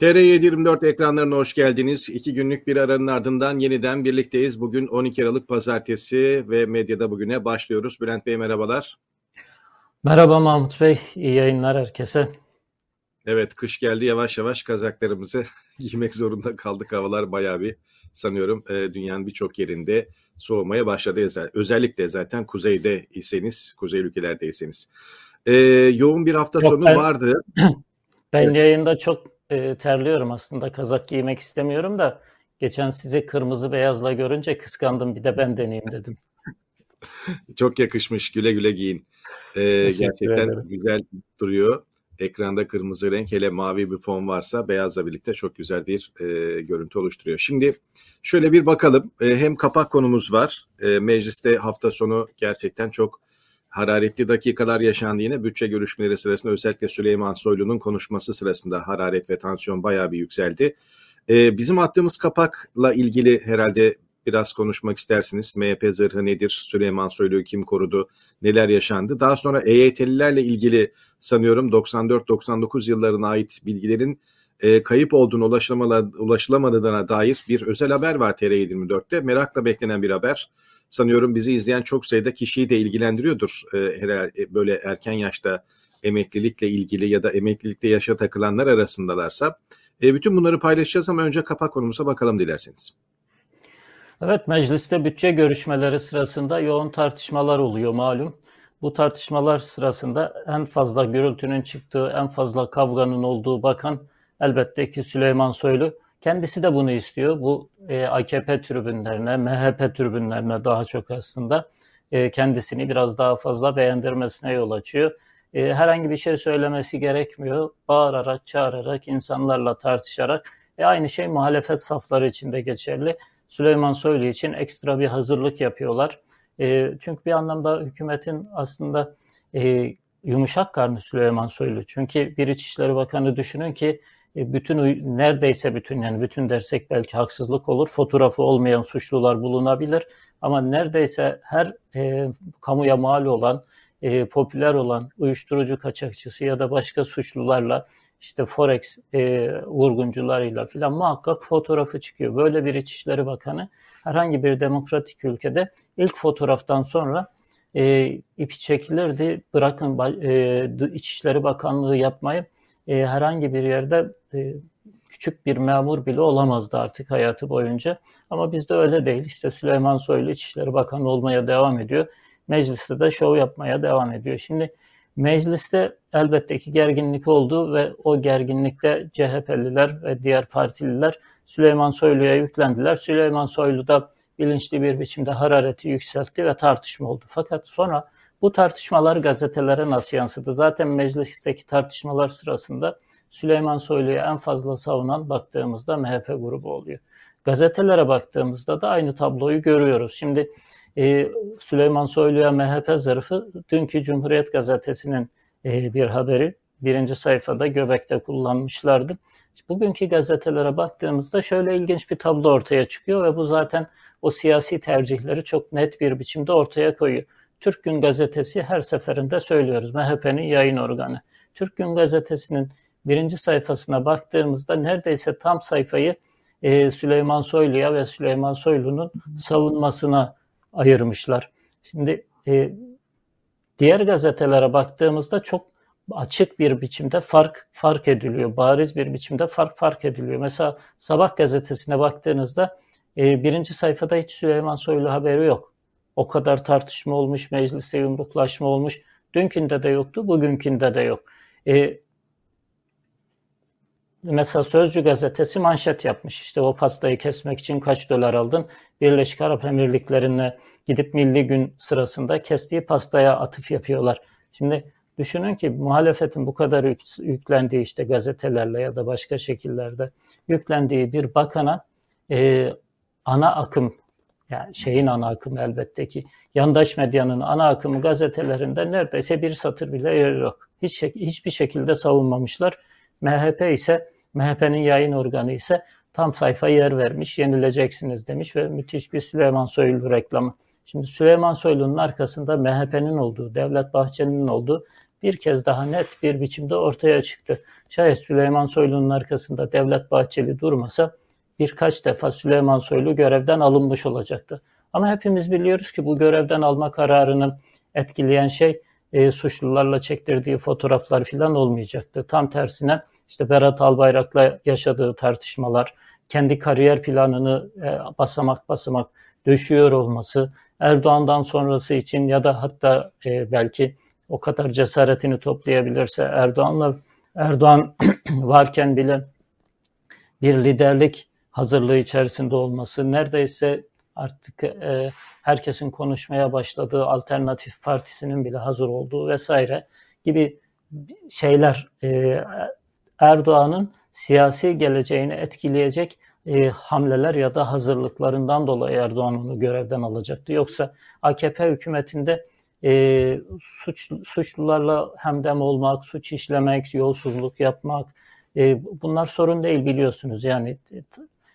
TR724 ekranlarına hoş geldiniz. İki günlük bir aranın ardından yeniden birlikteyiz. Bugün 12 Aralık Pazartesi ve medyada bugüne başlıyoruz. Bülent Bey merhabalar. Merhaba Mahmut Bey, iyi yayınlar herkese. Evet, kış geldi yavaş yavaş kazaklarımızı giymek zorunda kaldık. Havalar bayağı bir sanıyorum e, dünyanın birçok yerinde soğumaya başladı. Özellikle zaten kuzeyde iseniz, kuzey ülkelerdeyseniz. E, yoğun bir hafta Yok, sonu ben, vardı. Ben evet. yayında çok e, terliyorum aslında. Kazak giymek istemiyorum da geçen sizi kırmızı beyazla görünce kıskandım. Bir de ben deneyeyim dedim. Çok yakışmış. Güle güle giyin. Ee, gerçekten ederim. güzel duruyor. Ekranda kırmızı renk hele mavi bir fon varsa beyazla birlikte çok güzel bir e, görüntü oluşturuyor. Şimdi şöyle bir bakalım. E, hem kapak konumuz var. E, mecliste hafta sonu gerçekten çok hararetli dakikalar yaşandı bütçe görüşmeleri sırasında özellikle Süleyman Soylu'nun konuşması sırasında hararet ve tansiyon bayağı bir yükseldi. Ee, bizim attığımız kapakla ilgili herhalde biraz konuşmak istersiniz. MHP zırhı nedir? Süleyman Soylu'yu kim korudu? Neler yaşandı? Daha sonra EYT'lilerle ilgili sanıyorum 94-99 yıllarına ait bilgilerin e, kayıp olduğunu ulaşılamadığına dair bir özel haber var TR24'te. Merakla beklenen bir haber sanıyorum bizi izleyen çok sayıda kişiyi de ilgilendiriyordur. E, herhalde böyle erken yaşta emeklilikle ilgili ya da emeklilikte yaşa takılanlar arasındalarsa. E, bütün bunları paylaşacağız ama önce kapak konumuza bakalım dilerseniz. Evet mecliste bütçe görüşmeleri sırasında yoğun tartışmalar oluyor malum. Bu tartışmalar sırasında en fazla gürültünün çıktığı, en fazla kavganın olduğu bakan elbette ki Süleyman Soylu. Kendisi de bunu istiyor. Bu e, AKP tribünlerine, MHP tribünlerine daha çok aslında e, kendisini biraz daha fazla beğendirmesine yol açıyor. E, herhangi bir şey söylemesi gerekmiyor. Bağırarak, çağırarak, insanlarla tartışarak. E, aynı şey muhalefet safları için de geçerli. Süleyman Soylu için ekstra bir hazırlık yapıyorlar. E, çünkü bir anlamda hükümetin aslında e, yumuşak karnı Süleyman Soylu. Çünkü bir İçişleri Bakanı düşünün ki bütün neredeyse bütün yani bütün dersek belki haksızlık olur. Fotoğrafı olmayan suçlular bulunabilir ama neredeyse her e, kamuya mal olan, e, popüler olan uyuşturucu kaçakçısı ya da başka suçlularla işte forex e, vurguncularıyla filan muhakkak fotoğrafı çıkıyor. Böyle bir İçişleri Bakanı herhangi bir demokratik ülkede ilk fotoğraftan sonra e, ipi çekilirdi. Bırakın e, İçişleri Bakanlığı yapmayı e, herhangi bir yerde e, küçük bir memur bile olamazdı artık hayatı boyunca. Ama bizde öyle değil. İşte Süleyman Soylu İçişleri Bakanı olmaya devam ediyor. Mecliste de şov yapmaya devam ediyor. Şimdi mecliste elbette ki gerginlik oldu ve o gerginlikte CHP'liler ve diğer partililer Süleyman Soylu'ya yüklendiler. Süleyman Soylu da bilinçli bir biçimde harareti yükseltti ve tartışma oldu. Fakat sonra bu tartışmalar gazetelere nasıl yansıdı? Zaten meclisteki tartışmalar sırasında Süleyman Soylu'yu en fazla savunan baktığımızda MHP grubu oluyor. Gazetelere baktığımızda da aynı tabloyu görüyoruz. Şimdi e, Süleyman Soylu'ya MHP zarfı dünkü Cumhuriyet Gazetesi'nin e, bir haberi. Birinci sayfada Göbek'te kullanmışlardı. Bugünkü gazetelere baktığımızda şöyle ilginç bir tablo ortaya çıkıyor ve bu zaten o siyasi tercihleri çok net bir biçimde ortaya koyuyor. Türk Gün Gazetesi her seferinde söylüyoruz. MHP'nin yayın organı. Türk Gün Gazetesi'nin birinci sayfasına baktığımızda neredeyse tam sayfayı e, Süleyman Soylu'ya ve Süleyman Soylu'nun savunmasına ayırmışlar. Şimdi e, diğer gazetelere baktığımızda çok açık bir biçimde fark fark ediliyor. Bariz bir biçimde fark fark ediliyor. Mesela Sabah gazetesine baktığınızda e, birinci sayfada hiç Süleyman Soylu haberi yok. O kadar tartışma olmuş, mecliste yumruklaşma olmuş. Dünkünde de yoktu, bugünkünde de yok. E, mesela Sözcü gazetesi manşet yapmış. İşte o pastayı kesmek için kaç dolar aldın? Birleşik Arap Emirlikleri'ne gidip milli gün sırasında kestiği pastaya atıf yapıyorlar. Şimdi düşünün ki muhalefetin bu kadar yük, yüklendiği işte gazetelerle ya da başka şekillerde yüklendiği bir bakana e, ana akım yani şeyin ana akımı elbette ki yandaş medyanın ana akımı gazetelerinde neredeyse bir satır bile yok. Hiç, hiçbir şekilde savunmamışlar. MHP ise MHP'nin yayın organı ise tam sayfa yer vermiş, yenileceksiniz demiş ve müthiş bir Süleyman Soylu reklamı. Şimdi Süleyman Soylu'nun arkasında MHP'nin olduğu, Devlet Bahçeli'nin olduğu bir kez daha net bir biçimde ortaya çıktı. Şayet Süleyman Soylu'nun arkasında Devlet Bahçeli durmasa birkaç defa Süleyman Soylu görevden alınmış olacaktı. Ama hepimiz biliyoruz ki bu görevden alma kararını etkileyen şey e, suçlularla çektirdiği fotoğraflar falan olmayacaktı. Tam tersine işte Berat Albayrak'la yaşadığı tartışmalar, kendi kariyer planını e, basamak basamak döşüyor olması, Erdoğan'dan sonrası için ya da hatta e, belki o kadar cesaretini toplayabilirse Erdoğan'la Erdoğan varken bile bir liderlik hazırlığı içerisinde olması neredeyse artık e, herkesin konuşmaya başladığı alternatif partisinin bile hazır olduğu vesaire gibi şeyler e, Erdoğan'ın siyasi geleceğini etkileyecek e, hamleler ya da hazırlıklarından dolayı Erdoğan onu görevden alacaktı. Yoksa AKP hükümetinde e, suç, suçlularla hemdem olmak, suç işlemek, yolsuzluk yapmak e, bunlar sorun değil biliyorsunuz. Yani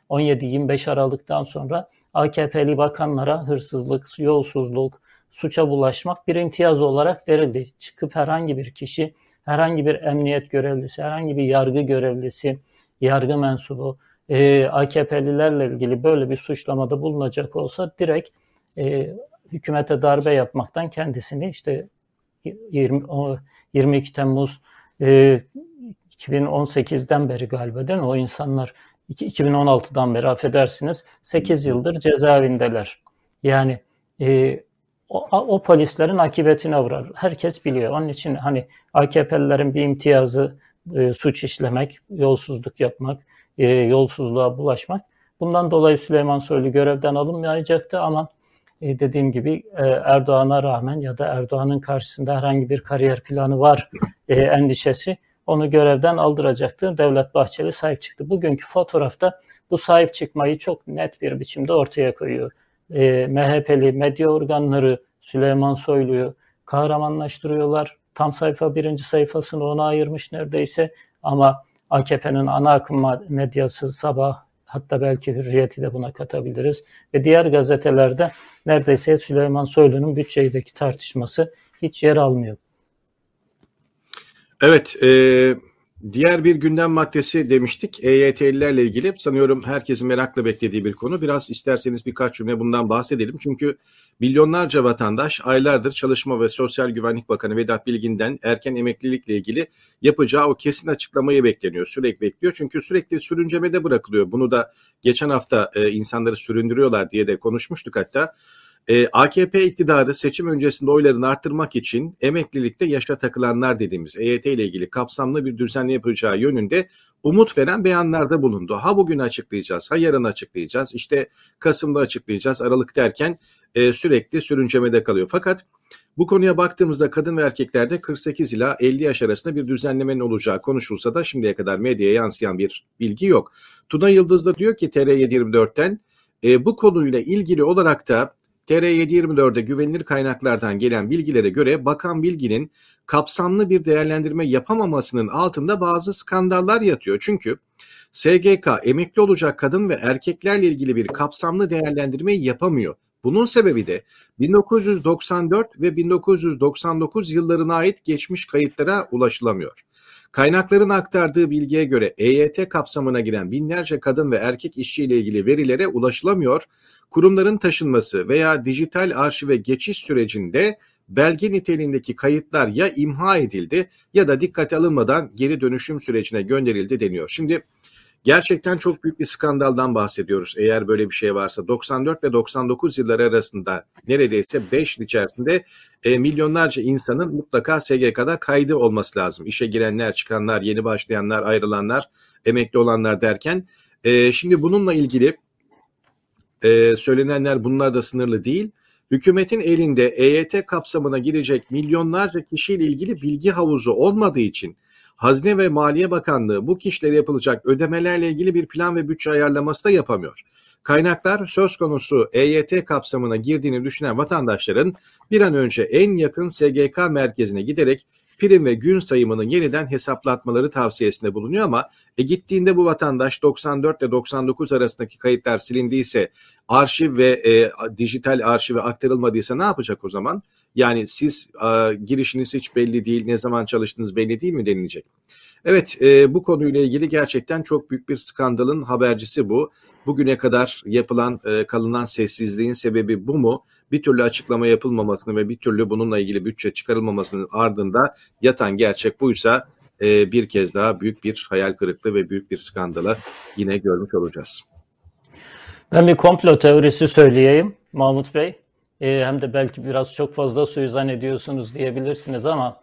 17-25 Aralık'tan sonra AKP'li bakanlara hırsızlık, yolsuzluk, suça bulaşmak bir imtiyaz olarak verildi. Çıkıp herhangi bir kişi, herhangi bir emniyet görevlisi, herhangi bir yargı görevlisi, yargı mensubu, e, AKP'lilerle ilgili böyle bir suçlamada bulunacak olsa direkt e, hükümete darbe yapmaktan kendisini işte 20, 22 Temmuz e, 2018'den beri galiba değil mi? O insanlar 2016'dan beri affedersiniz 8 yıldır cezaevindeler. Yani e, o, o polislerin akıbetine uğrar. Herkes biliyor. Onun için hani AKP'lilerin bir imtiyazı e, suç işlemek, yolsuzluk yapmak, e, yolsuzluğa bulaşmak. Bundan dolayı Süleyman Soylu görevden alınmayacaktı ama e, dediğim gibi e, Erdoğan'a rağmen ya da Erdoğan'ın karşısında herhangi bir kariyer planı var e, endişesi onu görevden aldıracaktı. Devlet Bahçeli sahip çıktı. Bugünkü fotoğrafta bu sahip çıkmayı çok net bir biçimde ortaya koyuyor. E, MHP'li medya organları Süleyman Soylu'yu kahramanlaştırıyorlar. Tam sayfa birinci sayfasını ona ayırmış neredeyse ama AKP'nin ana akım medyası sabah hatta belki Hürriyet'i de buna katabiliriz. Ve diğer gazetelerde neredeyse Süleyman Soylu'nun bütçedeki tartışması hiç yer almıyor. Evet, e, diğer bir gündem maddesi demiştik. EYT'lilerle ilgili sanıyorum herkesin merakla beklediği bir konu. Biraz isterseniz birkaç cümle bundan bahsedelim. Çünkü milyonlarca vatandaş aylardır Çalışma ve Sosyal Güvenlik Bakanı Vedat Bilgin'den erken emeklilikle ilgili yapacağı o kesin açıklamayı bekleniyor. Sürekli bekliyor. Çünkü sürekli sürüncemede bırakılıyor. Bunu da geçen hafta e, insanları süründürüyorlar diye de konuşmuştuk hatta. E, AKP iktidarı seçim öncesinde oylarını arttırmak için emeklilikte yaşa takılanlar dediğimiz EYT ile ilgili kapsamlı bir düzenle yapacağı yönünde umut veren beyanlarda bulundu. Ha bugün açıklayacağız, ha yarın açıklayacağız, işte Kasım'da açıklayacağız, Aralık derken e, sürekli sürüncemede kalıyor. Fakat bu konuya baktığımızda kadın ve erkeklerde 48 ila 50 yaş arasında bir düzenlemenin olacağı konuşulsa da şimdiye kadar medyaya yansıyan bir bilgi yok. Tuna Yıldız da diyor ki TR724'ten e, bu konuyla ilgili olarak da TR724'de güvenilir kaynaklardan gelen bilgilere göre Bakan Bilgin'in kapsamlı bir değerlendirme yapamamasının altında bazı skandallar yatıyor. Çünkü SGK emekli olacak kadın ve erkeklerle ilgili bir kapsamlı değerlendirme yapamıyor. Bunun sebebi de 1994 ve 1999 yıllarına ait geçmiş kayıtlara ulaşılamıyor. Kaynakların aktardığı bilgiye göre EYT kapsamına giren binlerce kadın ve erkek işçiyle ilgili verilere ulaşılamıyor. Kurumların taşınması veya dijital arşive geçiş sürecinde belge niteliğindeki kayıtlar ya imha edildi ya da dikkate alınmadan geri dönüşüm sürecine gönderildi deniyor. Şimdi Gerçekten çok büyük bir skandaldan bahsediyoruz eğer böyle bir şey varsa. 94 ve 99 yılları arasında neredeyse 5 yıl içerisinde e, milyonlarca insanın mutlaka SGK'da kaydı olması lazım. İşe girenler, çıkanlar, yeni başlayanlar, ayrılanlar, emekli olanlar derken. E, şimdi bununla ilgili e, söylenenler bunlar da sınırlı değil. Hükümetin elinde EYT kapsamına girecek milyonlarca kişiyle ilgili bilgi havuzu olmadığı için Hazine ve Maliye Bakanlığı bu kişilere yapılacak ödemelerle ilgili bir plan ve bütçe ayarlaması da yapamıyor. Kaynaklar söz konusu EYT kapsamına girdiğini düşünen vatandaşların bir an önce en yakın SGK merkezine giderek prim ve gün sayımını yeniden hesaplatmaları tavsiyesinde bulunuyor ama e, gittiğinde bu vatandaş 94 ile 99 arasındaki kayıtlar silindiyse arşiv ve e, dijital arşive aktarılmadıysa ne yapacak o zaman? Yani siz e, girişiniz hiç belli değil, ne zaman çalıştığınız belli değil mi denilecek. Evet e, bu konuyla ilgili gerçekten çok büyük bir skandalın habercisi bu. Bugüne kadar yapılan e, kalınan sessizliğin sebebi bu mu? Bir türlü açıklama yapılmamasını ve bir türlü bununla ilgili bütçe çıkarılmamasının ardında yatan gerçek buysa e, bir kez daha büyük bir hayal kırıklığı ve büyük bir skandala yine görmüş olacağız. Ben bir komplo teorisi söyleyeyim Mahmut Bey. E, hem de belki biraz çok fazla suizan ediyorsunuz diyebilirsiniz ama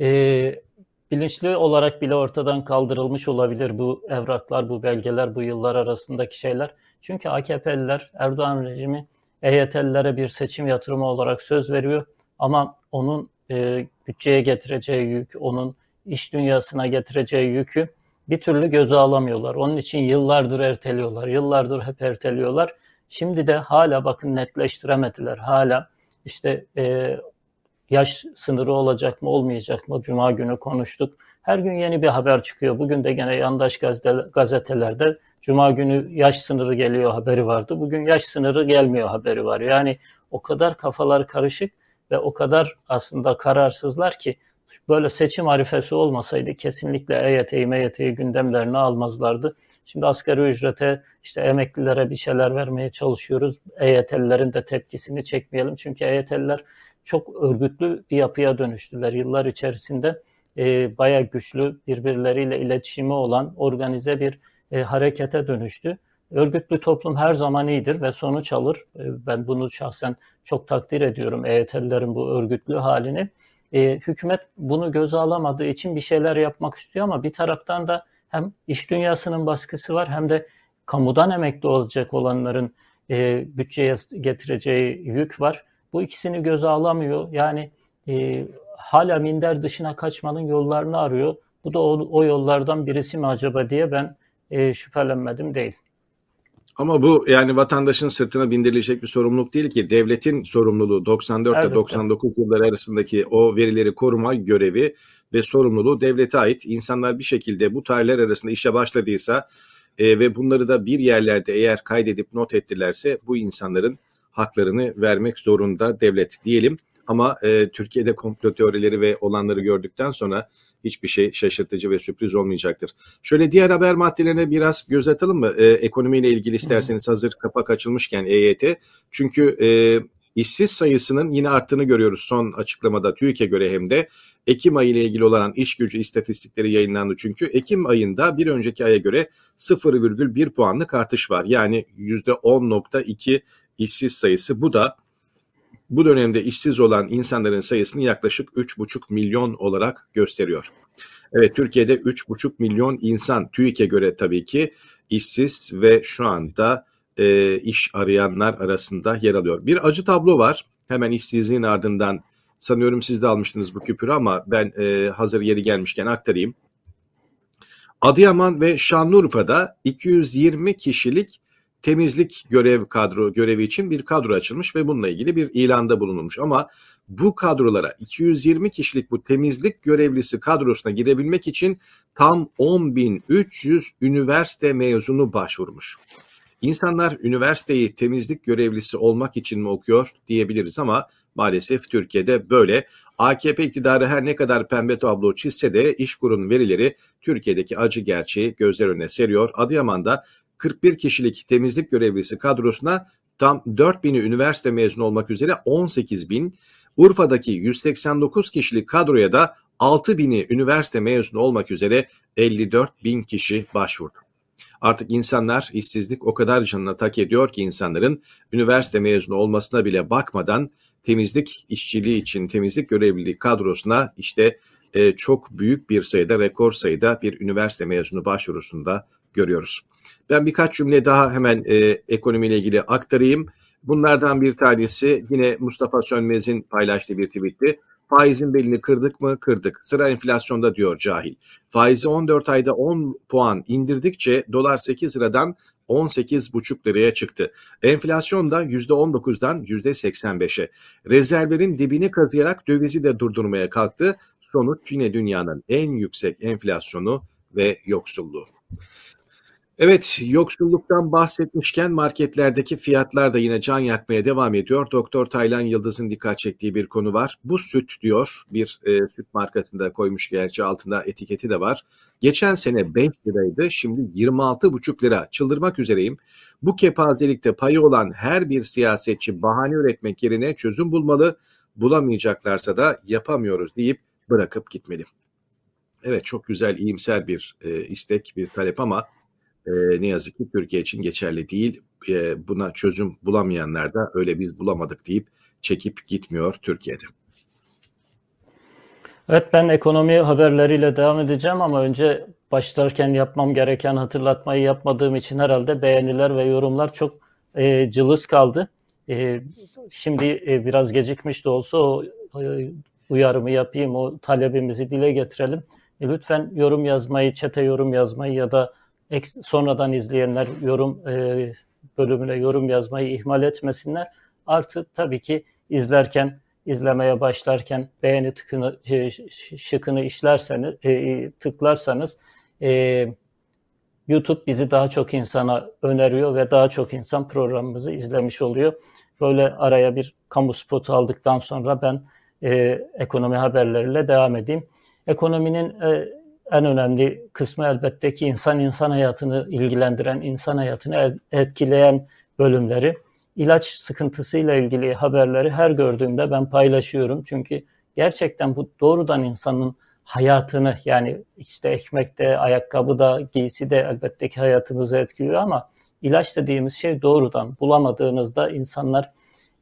e, bilinçli olarak bile ortadan kaldırılmış olabilir bu evraklar, bu belgeler, bu yıllar arasındaki şeyler. Çünkü AKP'liler Erdoğan rejimi EYT'lilere bir seçim yatırımı olarak söz veriyor ama onun e, bütçeye getireceği yük, onun iş dünyasına getireceği yükü bir türlü göze alamıyorlar. Onun için yıllardır erteliyorlar, yıllardır hep erteliyorlar. Şimdi de hala bakın netleştiremediler. Hala işte e, yaş sınırı olacak mı olmayacak mı? Cuma günü konuştuk. Her gün yeni bir haber çıkıyor. Bugün de gene yandaş gazetelerde Cuma günü yaş sınırı geliyor haberi vardı. Bugün yaş sınırı gelmiyor haberi var. Yani o kadar kafalar karışık ve o kadar aslında kararsızlar ki böyle seçim arifesi olmasaydı kesinlikle EYT'yi MYT'yi gündemlerine almazlardı. Şimdi asgari ücrete işte emeklilere bir şeyler vermeye çalışıyoruz. EYT'lilerin de tepkisini çekmeyelim. Çünkü EYT'liler çok örgütlü bir yapıya dönüştüler. Yıllar içerisinde e, bayağı güçlü birbirleriyle iletişimi olan organize bir e, harekete dönüştü. Örgütlü toplum her zaman iyidir ve sonuç alır. E, ben bunu şahsen çok takdir ediyorum EYT'lilerin bu örgütlü halini. E, hükümet bunu göze alamadığı için bir şeyler yapmak istiyor ama bir taraftan da hem iş dünyasının baskısı var hem de kamudan emekli olacak olanların e, bütçeye getireceği yük var. Bu ikisini göze alamıyor. Yani e, hala minder dışına kaçmanın yollarını arıyor. Bu da o, o yollardan birisi mi acaba diye ben e, şüphelenmedim değil. Ama bu yani vatandaşın sırtına bindirilecek bir sorumluluk değil ki. Devletin sorumluluğu 94 ile 99 yılları arasındaki o verileri koruma görevi ve sorumluluğu devlete ait. İnsanlar bir şekilde bu tarihler arasında işe başladıysa e, ve bunları da bir yerlerde eğer kaydedip not ettilerse bu insanların haklarını vermek zorunda devlet diyelim. Ama e, Türkiye'de komplo teorileri ve olanları gördükten sonra hiçbir şey şaşırtıcı ve sürpriz olmayacaktır. Şöyle diğer haber maddelerine biraz göz atalım mı? E, ekonomiyle ilgili isterseniz hazır kapak açılmışken EYT. Çünkü e, işsiz sayısının yine arttığını görüyoruz son açıklamada TÜİK'e göre hem de. Ekim ayı ile ilgili olan iş gücü istatistikleri yayınlandı çünkü Ekim ayında bir önceki aya göre 0,1 puanlık artış var. Yani %10.2 işsiz sayısı bu da bu dönemde işsiz olan insanların sayısını yaklaşık 3,5 milyon olarak gösteriyor. Evet Türkiye'de 3,5 milyon insan TÜİK'e göre tabii ki işsiz ve şu anda e, iş arayanlar arasında yer alıyor. Bir acı tablo var. Hemen işsizliğin ardından sanıyorum siz de almıştınız bu küpürü ama ben e, hazır yeri gelmişken aktarayım. Adıyaman ve Şanlıurfa'da 220 kişilik temizlik görev kadro görevi için bir kadro açılmış ve bununla ilgili bir ilanda bulunulmuş. Ama bu kadrolara 220 kişilik bu temizlik görevlisi kadrosuna girebilmek için tam 10.300 üniversite mezunu başvurmuş. İnsanlar üniversiteyi temizlik görevlisi olmak için mi okuyor diyebiliriz ama maalesef Türkiye'de böyle. AKP iktidarı her ne kadar pembe tablo çizse de İşkur'un verileri Türkiye'deki acı gerçeği gözler önüne seriyor. Adıyaman'da 41 kişilik temizlik görevlisi kadrosuna tam 4000'i üniversite mezunu olmak üzere 18 bin, Urfa'daki 189 kişilik kadroya da 6000'i üniversite mezunu olmak üzere 54 bin kişi başvurdu. Artık insanlar işsizlik o kadar canına tak ediyor ki insanların üniversite mezunu olmasına bile bakmadan temizlik işçiliği için temizlik görevliliği kadrosuna işte e, çok büyük bir sayıda rekor sayıda bir üniversite mezunu başvurusunda görüyoruz. Ben birkaç cümle daha hemen e, ekonomiyle ilgili aktarayım. Bunlardan bir tanesi yine Mustafa Sönmez'in paylaştığı bir tweetti. Faizin belini kırdık mı? Kırdık. Sıra enflasyonda diyor cahil. Faizi 14 ayda 10 puan indirdikçe dolar 8 liradan 18,5 liraya çıktı. Enflasyon da %19'dan %85'e. Rezervlerin dibini kazıyarak dövizi de durdurmaya kalktı. Sonuç yine dünyanın en yüksek enflasyonu ve yoksulluğu. Evet, yoksulluktan bahsetmişken marketlerdeki fiyatlar da yine can yakmaya devam ediyor. Doktor Taylan Yıldız'ın dikkat çektiği bir konu var. Bu süt diyor, bir e, süt markasında koymuş gerçi altında etiketi de var. Geçen sene 5 liraydı, şimdi 26,5 lira. Çıldırmak üzereyim. Bu kepazelikte payı olan her bir siyasetçi bahane üretmek yerine çözüm bulmalı. Bulamayacaklarsa da yapamıyoruz deyip bırakıp gitmeli. Evet çok güzel, iyimser bir e, istek, bir talep ama e, ne yazık ki Türkiye için geçerli değil. E, buna çözüm bulamayanlar da öyle biz bulamadık deyip çekip gitmiyor Türkiye'de. Evet ben ekonomi haberleriyle devam edeceğim ama önce başlarken yapmam gereken hatırlatmayı yapmadığım için herhalde beğeniler ve yorumlar çok e, cılız kaldı. E, şimdi e, biraz gecikmiş de olsa o e, uyarımı yapayım, o talebimizi dile getirelim. E, lütfen yorum yazmayı, çete yorum yazmayı ya da sonradan izleyenler yorum e, bölümüne yorum yazmayı ihmal etmesinler. Artı tabii ki izlerken, izlemeye başlarken beğeni tıkını, e, şıkını işlerseniz, e, tıklarsanız e, YouTube bizi daha çok insana öneriyor ve daha çok insan programımızı izlemiş oluyor. Böyle araya bir kamu spotu aldıktan sonra ben e, ekonomi haberleriyle devam edeyim. Ekonominin e, en önemli kısmı elbette ki insan insan hayatını ilgilendiren, insan hayatını etkileyen bölümleri. İlaç sıkıntısıyla ilgili haberleri her gördüğümde ben paylaşıyorum. Çünkü gerçekten bu doğrudan insanın hayatını yani işte ekmekte, ayakkabıda, giysi de elbette ki hayatımızı etkiliyor ama ilaç dediğimiz şey doğrudan bulamadığınızda insanlar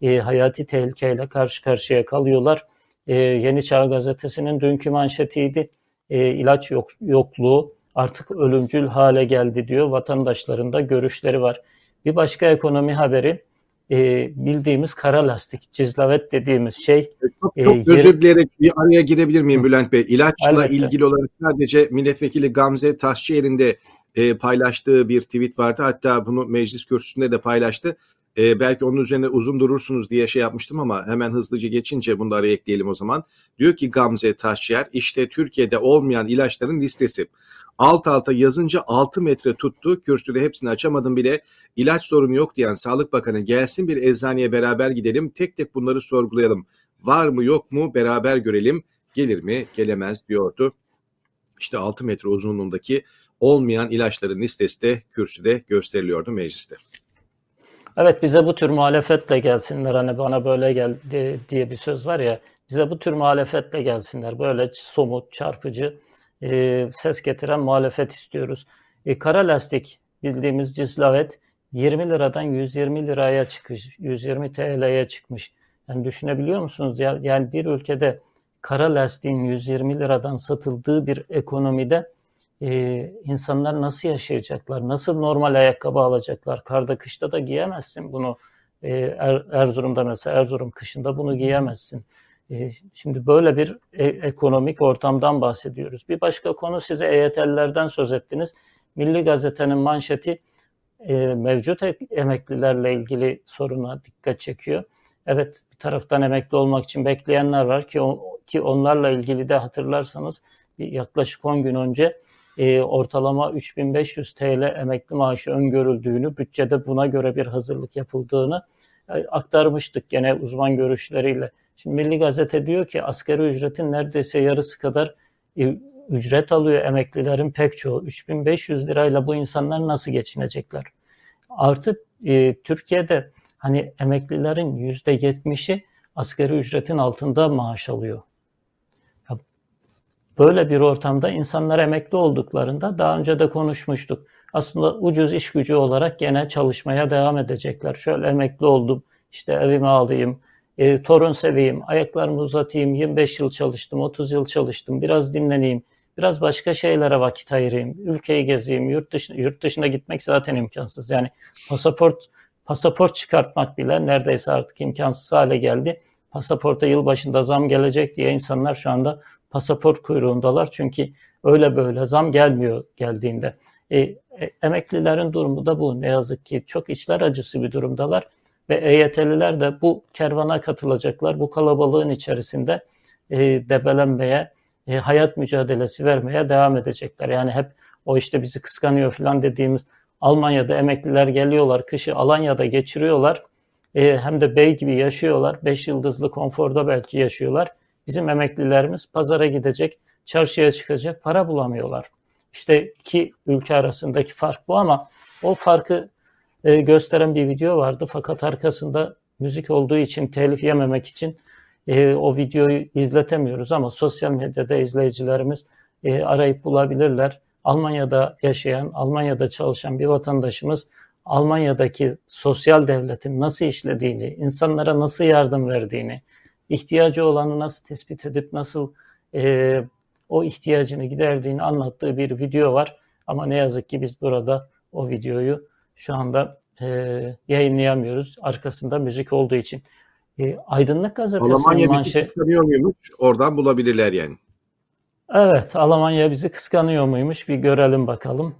e, hayati tehlikeyle karşı karşıya kalıyorlar. E, Yeni Çağ Gazetesi'nin dünkü manşetiydi e, ilaç yok, yokluğu artık ölümcül hale geldi diyor. Vatandaşların da görüşleri var. Bir başka ekonomi haberi e, bildiğimiz kara lastik, cizlavet dediğimiz şey. E, çok, çok e, özür dileyerek bir araya girebilir miyim Bülent Bey? İlaçla Elbette. ilgili olarak sadece milletvekili Gamze Taşçıer'in de e, paylaştığı bir tweet vardı. Hatta bunu meclis kürsüsünde de paylaştı. E, belki onun üzerine uzun durursunuz diye şey yapmıştım ama hemen hızlıca geçince bunu da araya ekleyelim o zaman. Diyor ki Gamze Taşyer işte Türkiye'de olmayan ilaçların listesi. Alt alta yazınca 6 metre tuttu. Kürsüde hepsini açamadım bile. İlaç sorunu yok diyen Sağlık Bakanı gelsin bir eczaneye beraber gidelim. Tek tek bunları sorgulayalım. Var mı yok mu beraber görelim. Gelir mi gelemez diyordu. İşte 6 metre uzunluğundaki olmayan ilaçların listesi de kürsüde gösteriliyordu mecliste. Evet bize bu tür muhalefetle gelsinler hani bana böyle geldi diye bir söz var ya bize bu tür muhalefetle gelsinler böyle somut çarpıcı e, ses getiren muhalefet istiyoruz. E, kara lastik bildiğimiz cislavet 20 liradan 120 liraya çıkmış 120 TL'ye çıkmış. Yani düşünebiliyor musunuz? Ya, yani bir ülkede kara lastiğin 120 liradan satıldığı bir ekonomide e, insanlar nasıl yaşayacaklar? Nasıl normal ayakkabı alacaklar? Karda kışta da giyemezsin bunu. E, er, Erzurum'da mesela Erzurum kışında bunu giyemezsin. E, şimdi böyle bir e, ekonomik ortamdan bahsediyoruz. Bir başka konu size EYT'lilerden söz ettiniz. Milli Gazete'nin manşeti e, mevcut emeklilerle ilgili soruna dikkat çekiyor. Evet bir taraftan emekli olmak için bekleyenler var ki ki onlarla ilgili de hatırlarsanız yaklaşık 10 gün önce e, ortalama 3500 TL emekli maaşı öngörüldüğünü, bütçede buna göre bir hazırlık yapıldığını e, aktarmıştık gene uzman görüşleriyle. Şimdi Milli Gazete diyor ki asgari ücretin neredeyse yarısı kadar e, ücret alıyor emeklilerin pek çoğu. 3500 lirayla bu insanlar nasıl geçinecekler? Artık e, Türkiye'de hani emeklilerin %70'i asgari ücretin altında maaş alıyor. Böyle bir ortamda insanlar emekli olduklarında daha önce de konuşmuştuk. Aslında ucuz iş gücü olarak gene çalışmaya devam edecekler. Şöyle emekli oldum, işte evimi alayım, e, torun seveyim, ayaklarımı uzatayım, 25 yıl çalıştım, 30 yıl çalıştım, biraz dinleneyim, biraz başka şeylere vakit ayırayım, ülkeyi gezeyim, yurt dışına, yurt dışına gitmek zaten imkansız. Yani pasaport pasaport çıkartmak bile neredeyse artık imkansız hale geldi. Pasaporta yılbaşında zam gelecek diye insanlar şu anda pasaport kuyruğundalar. Çünkü öyle böyle zam gelmiyor geldiğinde. E, e, emeklilerin durumu da bu. Ne yazık ki çok içler acısı bir durumdalar. Ve EYT'liler de bu kervana katılacaklar. Bu kalabalığın içerisinde e, debelenmeye, e, hayat mücadelesi vermeye devam edecekler. Yani hep o işte bizi kıskanıyor falan dediğimiz Almanya'da emekliler geliyorlar, kışı Alanya'da geçiriyorlar. E, hem de bey gibi yaşıyorlar. Beş yıldızlı konforda belki yaşıyorlar. Bizim emeklilerimiz pazara gidecek, çarşıya çıkacak, para bulamıyorlar. İşte iki ülke arasındaki fark bu ama o farkı e, gösteren bir video vardı. Fakat arkasında müzik olduğu için, telif yememek için e, o videoyu izletemiyoruz ama sosyal medyada izleyicilerimiz e, arayıp bulabilirler. Almanya'da yaşayan, Almanya'da çalışan bir vatandaşımız Almanya'daki sosyal devletin nasıl işlediğini, insanlara nasıl yardım verdiğini, ihtiyacı olanı nasıl tespit edip nasıl e, o ihtiyacını giderdiğini anlattığı bir video var. Ama ne yazık ki biz burada o videoyu şu anda e, yayınlayamıyoruz. Arkasında müzik olduğu için. E, Aydınlık Gazetesi'nin manşet... muymuş? Oradan bulabilirler yani. Evet, Almanya bizi kıskanıyor muymuş? Bir görelim bakalım.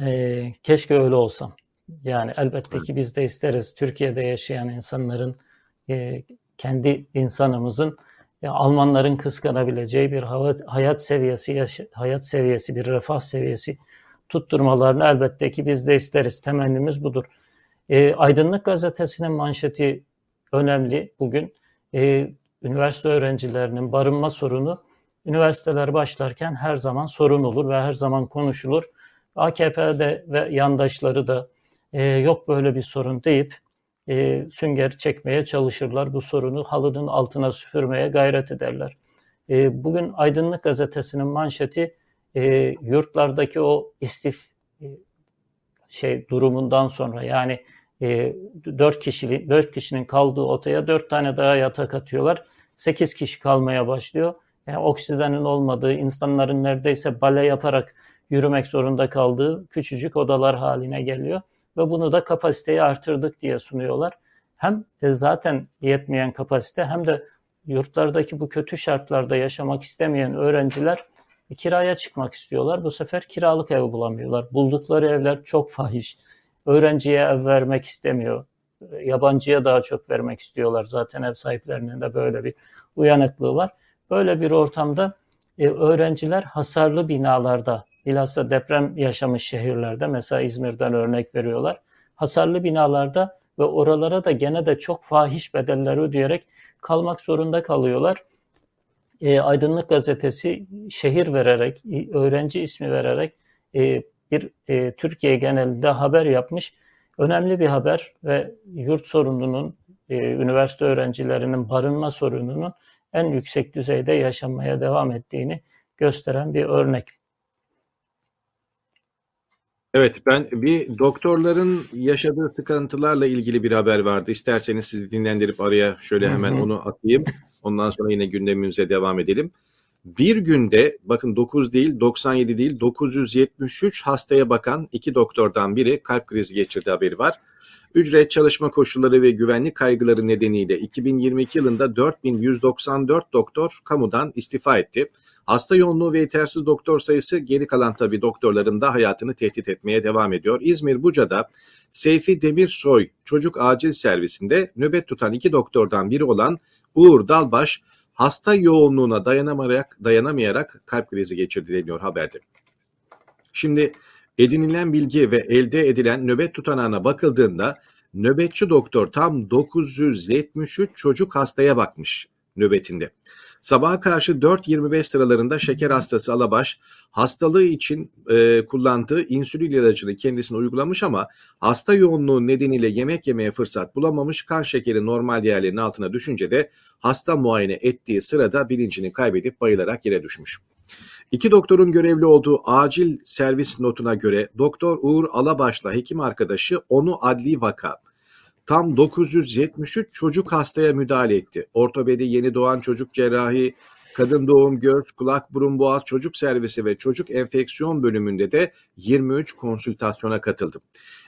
E, keşke öyle olsam. Yani elbette ki biz de isteriz Türkiye'de yaşayan insanların, e, kendi insanımızın e, Almanların kıskanabileceği bir hayat seviyesi, hayat seviyesi, bir refah seviyesi tutturmalarını elbette ki biz de isteriz. Temennimiz budur. E, Aydınlık Gazetesi'nin manşeti önemli bugün. E, üniversite öğrencilerinin barınma sorunu üniversiteler başlarken her zaman sorun olur ve her zaman konuşulur. AKP'de ve yandaşları da e, yok böyle bir sorun deyip e, sünger çekmeye çalışırlar. Bu sorunu halının altına süpürmeye gayret ederler. E, bugün Aydınlık Gazetesi'nin manşeti e, yurtlardaki o istif e, şey durumundan sonra yani e, 4 kişili 4 kişinin kaldığı otaya 4 tane daha yatak atıyorlar. 8 kişi kalmaya başlıyor. Yani oksijenin olmadığı, insanların neredeyse bale yaparak yürümek zorunda kaldığı küçücük odalar haline geliyor ve bunu da kapasiteyi artırdık diye sunuyorlar. Hem zaten yetmeyen kapasite hem de yurtlardaki bu kötü şartlarda yaşamak istemeyen öğrenciler kiraya çıkmak istiyorlar. Bu sefer kiralık ev bulamıyorlar. Buldukları evler çok fahiş. Öğrenciye ev vermek istemiyor. Yabancıya daha çok vermek istiyorlar. Zaten ev sahiplerinin de böyle bir uyanıklığı var. Böyle bir ortamda e, öğrenciler hasarlı binalarda, bilhassa deprem yaşamış şehirlerde, mesela İzmir'den örnek veriyorlar. Hasarlı binalarda ve oralara da gene de çok fahiş bedeller ödeyerek kalmak zorunda kalıyorlar e, Aydınlık Gazetesi şehir vererek, öğrenci ismi vererek e, bir e, Türkiye genelinde haber yapmış. Önemli bir haber ve yurt sorununun, e, üniversite öğrencilerinin barınma sorununun en yüksek düzeyde yaşanmaya devam ettiğini gösteren bir örnek. Evet ben bir doktorların yaşadığı sıkıntılarla ilgili bir haber vardı. İsterseniz sizi dinlendirip araya şöyle hemen onu atayım. Ondan sonra yine gündemimize devam edelim. Bir günde bakın 9 değil 97 değil 973 hastaya bakan iki doktordan biri kalp krizi geçirdi haberi var. Ücret, çalışma koşulları ve güvenlik kaygıları nedeniyle 2022 yılında 4194 doktor kamudan istifa etti. Hasta yoğunluğu ve yetersiz doktor sayısı geri kalan tabii doktorların da hayatını tehdit etmeye devam ediyor. İzmir Buca'da Seyfi Demirsoy çocuk acil servisinde nöbet tutan iki doktordan biri olan Uğur Dalbaş hasta yoğunluğuna dayanamayarak, dayanamayarak kalp krizi geçirdi deniyor haberde. Şimdi edinilen bilgi ve elde edilen nöbet tutanağına bakıldığında nöbetçi doktor tam 973 çocuk hastaya bakmış nöbetinde. Sabaha karşı 4.25 sıralarında şeker hastası Alabaş hastalığı için e, kullandığı insülin ilacını kendisine uygulamış ama hasta yoğunluğu nedeniyle yemek yemeye fırsat bulamamış. Kan şekeri normal değerlerinin altına düşünce de hasta muayene ettiği sırada bilincini kaybedip bayılarak yere düşmüş. İki doktorun görevli olduğu acil servis notuna göre Doktor Uğur Alabaş'la hekim arkadaşı onu adli vaka tam 973 çocuk hastaya müdahale etti. Ortopedi, yeni doğan çocuk cerrahi, kadın doğum, göz, kulak, burun, boğaz, çocuk servisi ve çocuk enfeksiyon bölümünde de 23 konsültasyona katıldım.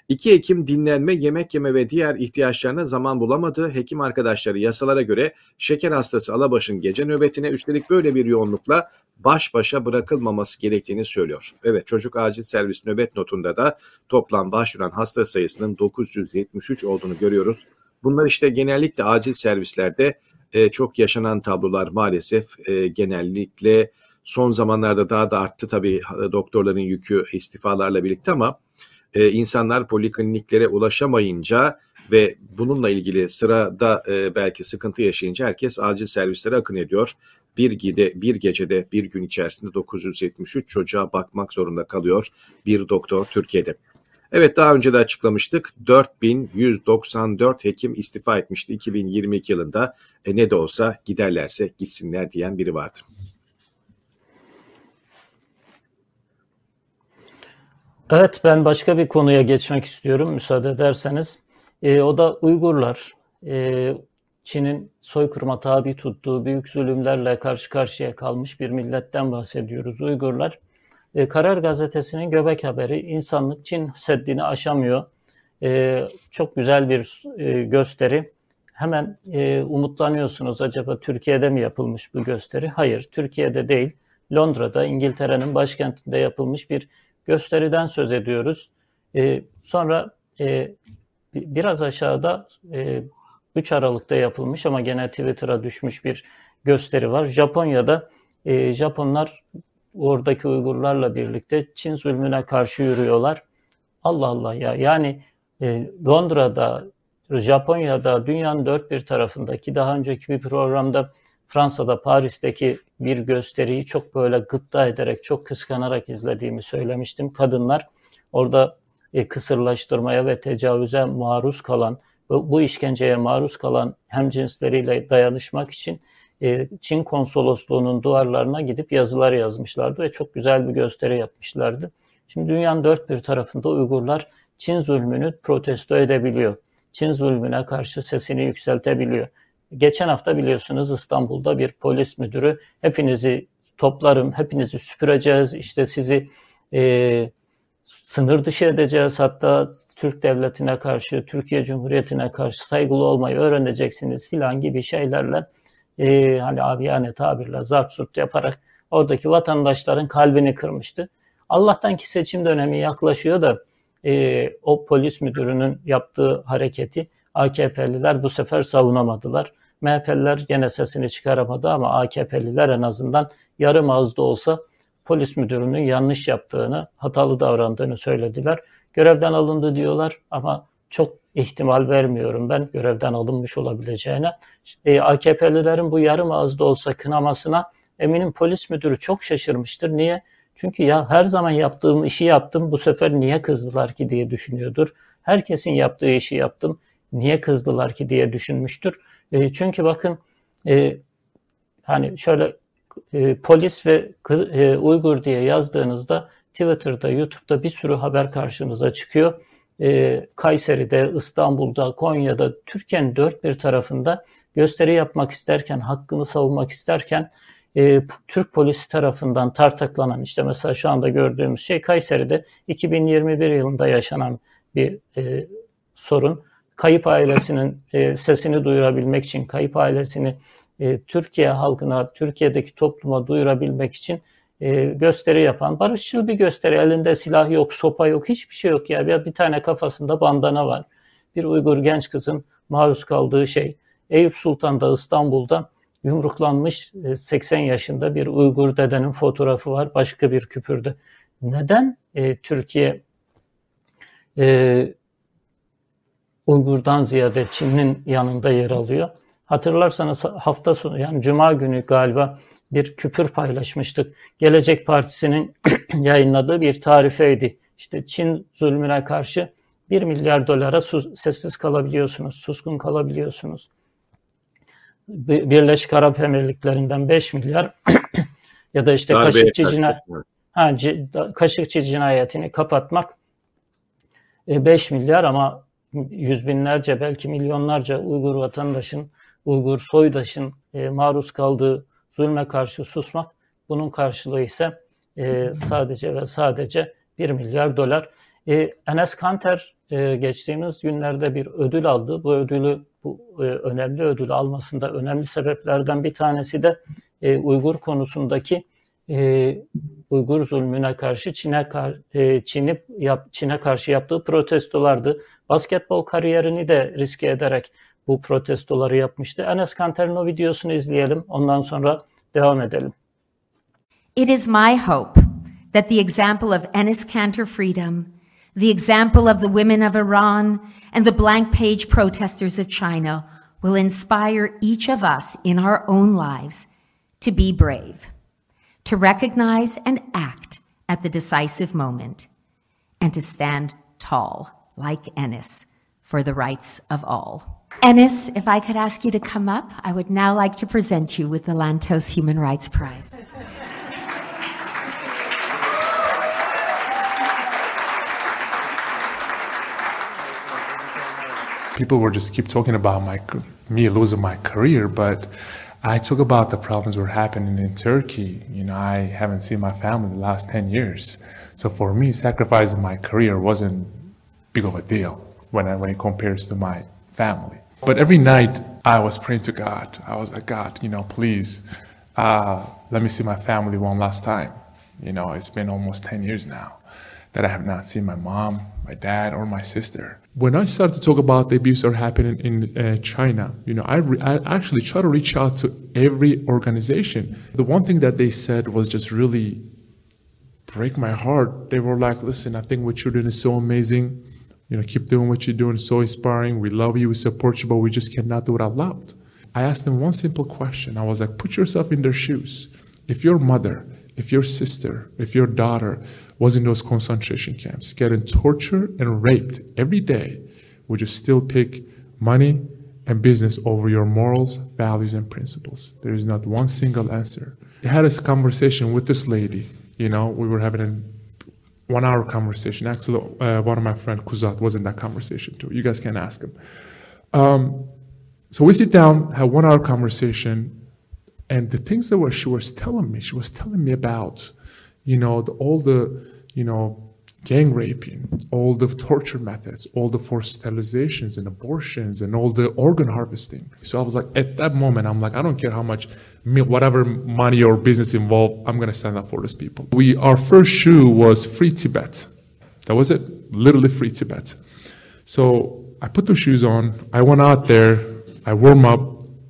İki hekim dinlenme, yemek yeme ve diğer ihtiyaçlarına zaman bulamadı. Hekim arkadaşları yasalara göre şeker hastası Alabaş'ın gece nöbetine üstelik böyle bir yoğunlukla baş başa bırakılmaması gerektiğini söylüyor. Evet çocuk acil servis nöbet notunda da toplam başvuran hasta sayısının 973 olduğunu görüyoruz. Bunlar işte genellikle acil servislerde e, çok yaşanan tablolar maalesef e, genellikle son zamanlarda daha da arttı tabii doktorların yükü istifalarla birlikte ama e, insanlar polikliniklere ulaşamayınca ve bununla ilgili sırada e, belki sıkıntı yaşayınca herkes acil servislere akın ediyor. Bir, gide, bir gecede bir gün içerisinde 973 çocuğa bakmak zorunda kalıyor bir doktor Türkiye'de. Evet daha önce de açıklamıştık. 4194 hekim istifa etmişti 2022 yılında. E, ne de olsa giderlerse gitsinler diyen biri vardı. Evet ben başka bir konuya geçmek istiyorum müsaade ederseniz. E, o da Uygurlar. E, Çin'in soykırıma tabi tuttuğu büyük zulümlerle karşı karşıya kalmış bir milletten bahsediyoruz. Uygurlar e, Karar Gazetesi'nin göbek haberi insanlık Çin Seddi'ni aşamıyor. E, çok güzel bir e, gösteri. Hemen e, umutlanıyorsunuz acaba Türkiye'de mi yapılmış bu gösteri? Hayır, Türkiye'de değil. Londra'da, İngiltere'nin başkentinde yapılmış bir gösteriden söz ediyoruz. E, sonra e, biraz aşağıda e, 3 Aralık'ta yapılmış ama gene Twitter'a düşmüş bir gösteri var. Japonya'da e, Japonlar oradaki Uygurlarla birlikte Çin zulmüne karşı yürüyorlar. Allah Allah ya yani e, Londra'da, Japonya'da, dünyanın dört bir tarafındaki daha önceki bir programda Fransa'da, Paris'teki bir gösteriyi çok böyle gıpta ederek, çok kıskanarak izlediğimi söylemiştim. Kadınlar orada e, kısırlaştırmaya ve tecavüze maruz kalan, bu işkenceye maruz kalan hem cinsleriyle dayanışmak için e, Çin konsolosluğunun duvarlarına gidip yazılar yazmışlardı ve çok güzel bir gösteri yapmışlardı. Şimdi dünyanın dört bir tarafında Uygurlar Çin zulmünü protesto edebiliyor. Çin zulmüne karşı sesini yükseltebiliyor. Geçen hafta biliyorsunuz İstanbul'da bir polis müdürü hepinizi toplarım, hepinizi süpüreceğiz, işte sizi e, sınır dışı edeceğiz. Hatta Türk devletine karşı, Türkiye Cumhuriyeti'ne karşı saygılı olmayı öğreneceksiniz filan gibi şeylerle e, hani abi yani tabirle zart surt yaparak oradaki vatandaşların kalbini kırmıştı. Allah'tan ki seçim dönemi yaklaşıyor da e, o polis müdürünün yaptığı hareketi AKP'liler bu sefer savunamadılar. MHP'liler gene sesini çıkaramadı ama AKP'liler en azından yarım ağızda olsa polis müdürünün yanlış yaptığını, hatalı davrandığını söylediler. Görevden alındı diyorlar ama çok ihtimal vermiyorum ben görevden alınmış olabileceğine. E, AKP'lilerin bu yarım ağızda olsa kınamasına eminim polis müdürü çok şaşırmıştır. Niye? Çünkü ya her zaman yaptığım işi yaptım bu sefer niye kızdılar ki diye düşünüyordur. Herkesin yaptığı işi yaptım niye kızdılar ki diye düşünmüştür. E, çünkü bakın e, hani şöyle e, polis ve e, Uygur diye yazdığınızda Twitter'da, YouTube'da bir sürü haber karşınıza çıkıyor e, Kayseri'de, İstanbul'da, Konya'da, Türkiye'nin dört bir tarafında gösteri yapmak isterken, hakkını savunmak isterken e, Türk polisi tarafından tartaklanan işte mesela şu anda gördüğümüz şey Kayseri'de 2021 yılında yaşanan bir e, sorun. Kayıp ailesinin e, sesini duyurabilmek için, kayıp ailesini e, Türkiye halkına, Türkiye'deki topluma duyurabilmek için e, gösteri yapan, barışçıl bir gösteri. Elinde silah yok, sopa yok, hiçbir şey yok ya. Bir, bir tane kafasında bandana var. Bir Uygur genç kızın maruz kaldığı şey. Eyüp Sultan'da İstanbul'da yumruklanmış 80 e, yaşında bir Uygur dedenin fotoğrafı var başka bir küpürde. Neden e, Türkiye e, Uygur'dan ziyade Çin'in yanında yer alıyor? Hatırlarsanız hafta sonu yani Cuma günü galiba bir küpür paylaşmıştık. Gelecek Partisi'nin yayınladığı bir tarifeydi. İşte Çin zulmüne karşı 1 milyar dolara sessiz kalabiliyorsunuz, suskun kalabiliyorsunuz. Birleşik Arap Emirlikleri'nden 5 milyar ya da işte Kaşıkçı, cina ha, Kaşıkçı cinayetini kapatmak 5 e, milyar ama yüz binlerce belki milyonlarca Uygur vatandaşın, Uygur soydaşın e, maruz kaldığı zulme karşı susmak. Bunun karşılığı ise e, sadece ve sadece 1 milyar dolar. E, Enes Kanter e, geçtiğimiz günlerde bir ödül aldı. Bu ödülü, bu e, önemli ödülü almasında önemli sebeplerden bir tanesi de e, Uygur konusundaki e, Uygur zulmüne karşı Çin'e e, Çin'i yap, Çin'e karşı yaptığı protestolardı. Basketbol kariyerini de riske ederek bu protestoları yapmıştı. Enes Kanter'in o videosunu izleyelim. Ondan sonra devam edelim. It is my hope that the example of Enes Kanter Freedom, The example of the women of Iran and the blank page protesters of China will inspire each of us in our own lives to be brave, to recognize and act at the decisive moment, and to stand tall, like Ennis, for the rights of all. Ennis, if I could ask you to come up, I would now like to present you with the Lantos Human Rights Prize. people were just keep talking about my me losing my career, but I talk about the problems were happening in Turkey. You know, I haven't seen my family in the last 10 years. So for me, sacrificing my career wasn't big of a deal when, I, when it compares to my family. But every night I was praying to God. I was like, God, you know, please uh, let me see my family one last time. You know, it's been almost 10 years now that I have not seen my mom, my dad, or my sister. When I started to talk about the abuse that are happening in uh, China, you know, I, re- I actually try to reach out to every organization. The one thing that they said was just really break my heart. They were like, listen, I think what you're doing is so amazing. You know, keep doing what you're doing, so inspiring. We love you, we support you, but we just cannot do it out loud. I asked them one simple question. I was like, put yourself in their shoes. If your mother, if your sister, if your daughter was in those concentration camps, getting tortured and raped every day, would you still pick money and business over your morals, values, and principles? There is not one single answer. I had this conversation with this lady. You know, we were having a one hour conversation. Actually, uh, one of my friend Kuzat was in that conversation too. You guys can ask him. Um, so we sit down, have one hour conversation, and the things that were she was telling me, she was telling me about you know, the, all the, you know, gang raping, all the torture methods, all the forced sterilizations and abortions and all the organ harvesting. So I was like, at that moment, I'm like, I don't care how much, whatever money or business involved, I'm going to stand up for these people. We, our first shoe was free Tibet. That was it, literally free Tibet. So I put the shoes on. I went out there. I warm up.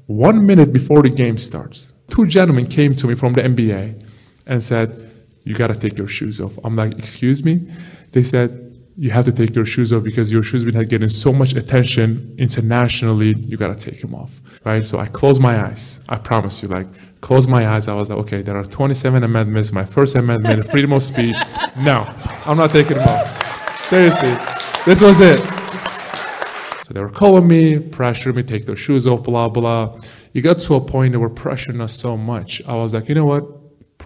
One minute before the game starts, two gentlemen came to me from the NBA and said, you got to take your shoes off. I'm like, excuse me? They said, you have to take your shoes off because your shoes been getting so much attention internationally. You got to take them off, right? So I closed my eyes. I promise you, like, close my eyes. I was like, okay, there are 27 amendments. My first amendment, freedom of speech. No, I'm not taking them off. Seriously, this was it. So they were calling me, pressuring me, take their shoes off, blah, blah. You got to a point they were pressuring us so much. I was like, you know what?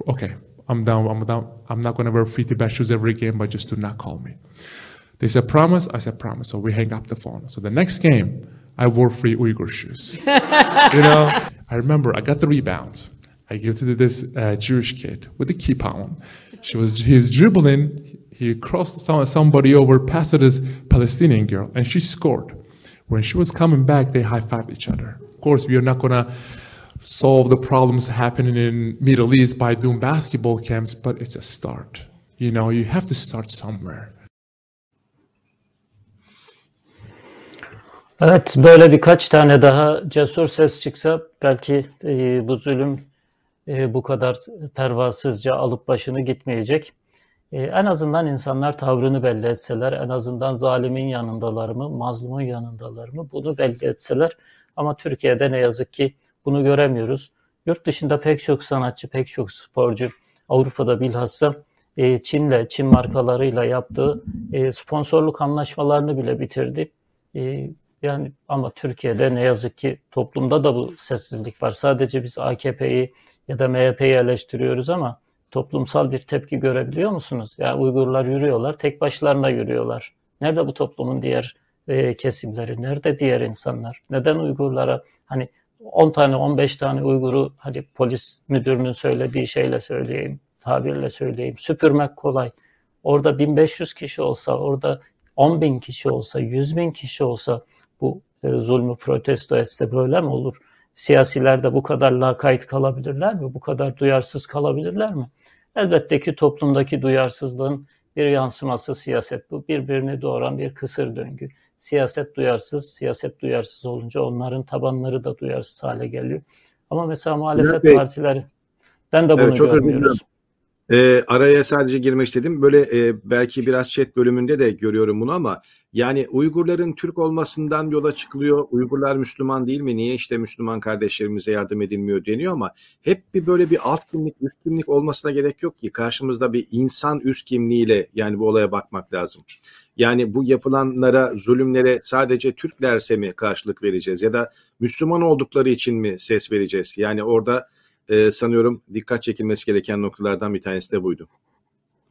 Okay, I'm down, I'm down, I'm not gonna wear free Tibet shoes every game, but just do not call me. They said, promise? I said, promise. So we hang up the phone. So the next game, I wore free Uyghur shoes. you know, I remember I got the rebound. I gave to this uh, Jewish kid with the kippah on. She was, he's dribbling, he crossed some, somebody over, passed this Palestinian girl, and she scored. When she was coming back, they high-fived each other. Of course, we are not gonna solve the problems happening in Middle East by doing basketball camps, but it's a start. You know, you have to start somewhere. Evet, böyle birkaç tane daha cesur ses çıksa belki e, bu zulüm e, bu kadar pervasızca alıp başını gitmeyecek. E, en azından insanlar tavrını belli etseler, en azından zalimin yanındalar mı, mazlumun yanındalar mı bunu belli etseler. Ama Türkiye'de ne yazık ki bunu göremiyoruz. Yurt dışında pek çok sanatçı, pek çok sporcu Avrupa'da bilhassa e, Çin'le, Çin markalarıyla yaptığı e, sponsorluk anlaşmalarını bile bitirdi. E, yani ama Türkiye'de ne yazık ki toplumda da bu sessizlik var. Sadece biz AKP'yi ya da MHP'yi eleştiriyoruz ama toplumsal bir tepki görebiliyor musunuz? Yani Uygurlar yürüyorlar, tek başlarına yürüyorlar. Nerede bu toplumun diğer e, kesimleri? Nerede diğer insanlar? Neden Uygurlara hani 10 tane 15 tane Uygur'u hadi polis müdürünün söylediği şeyle söyleyeyim, tabirle söyleyeyim. Süpürmek kolay. Orada 1500 kişi olsa, orada 10 bin kişi olsa, 100 bin kişi olsa bu e, zulmü protesto etse böyle mi olur? Siyasiler de bu kadar lakayt kalabilirler mi? Bu kadar duyarsız kalabilirler mi? Elbette ki toplumdaki duyarsızlığın bir yansıması siyaset bu. Birbirini doğuran bir kısır döngü siyaset duyarsız, siyaset duyarsız olunca onların tabanları da duyarsız hale geliyor. Ama mesela muhalefet evet. partilerinden de bunu evet, görmüyoruz. E, araya sadece girmek istedim. Böyle e, belki biraz chat bölümünde de görüyorum bunu ama yani Uygurların Türk olmasından yola çıkılıyor. Uygurlar Müslüman değil mi? Niye işte Müslüman kardeşlerimize yardım edilmiyor deniyor ama hep bir böyle bir alt kimlik, üst kimlik olmasına gerek yok ki. Karşımızda bir insan üst kimliğiyle yani bu olaya bakmak lazım. Yani bu yapılanlara, zulümlere sadece Türklerse mi karşılık vereceğiz ya da Müslüman oldukları için mi ses vereceğiz? Yani orada e, sanıyorum dikkat çekilmesi gereken noktalardan bir tanesi de buydu.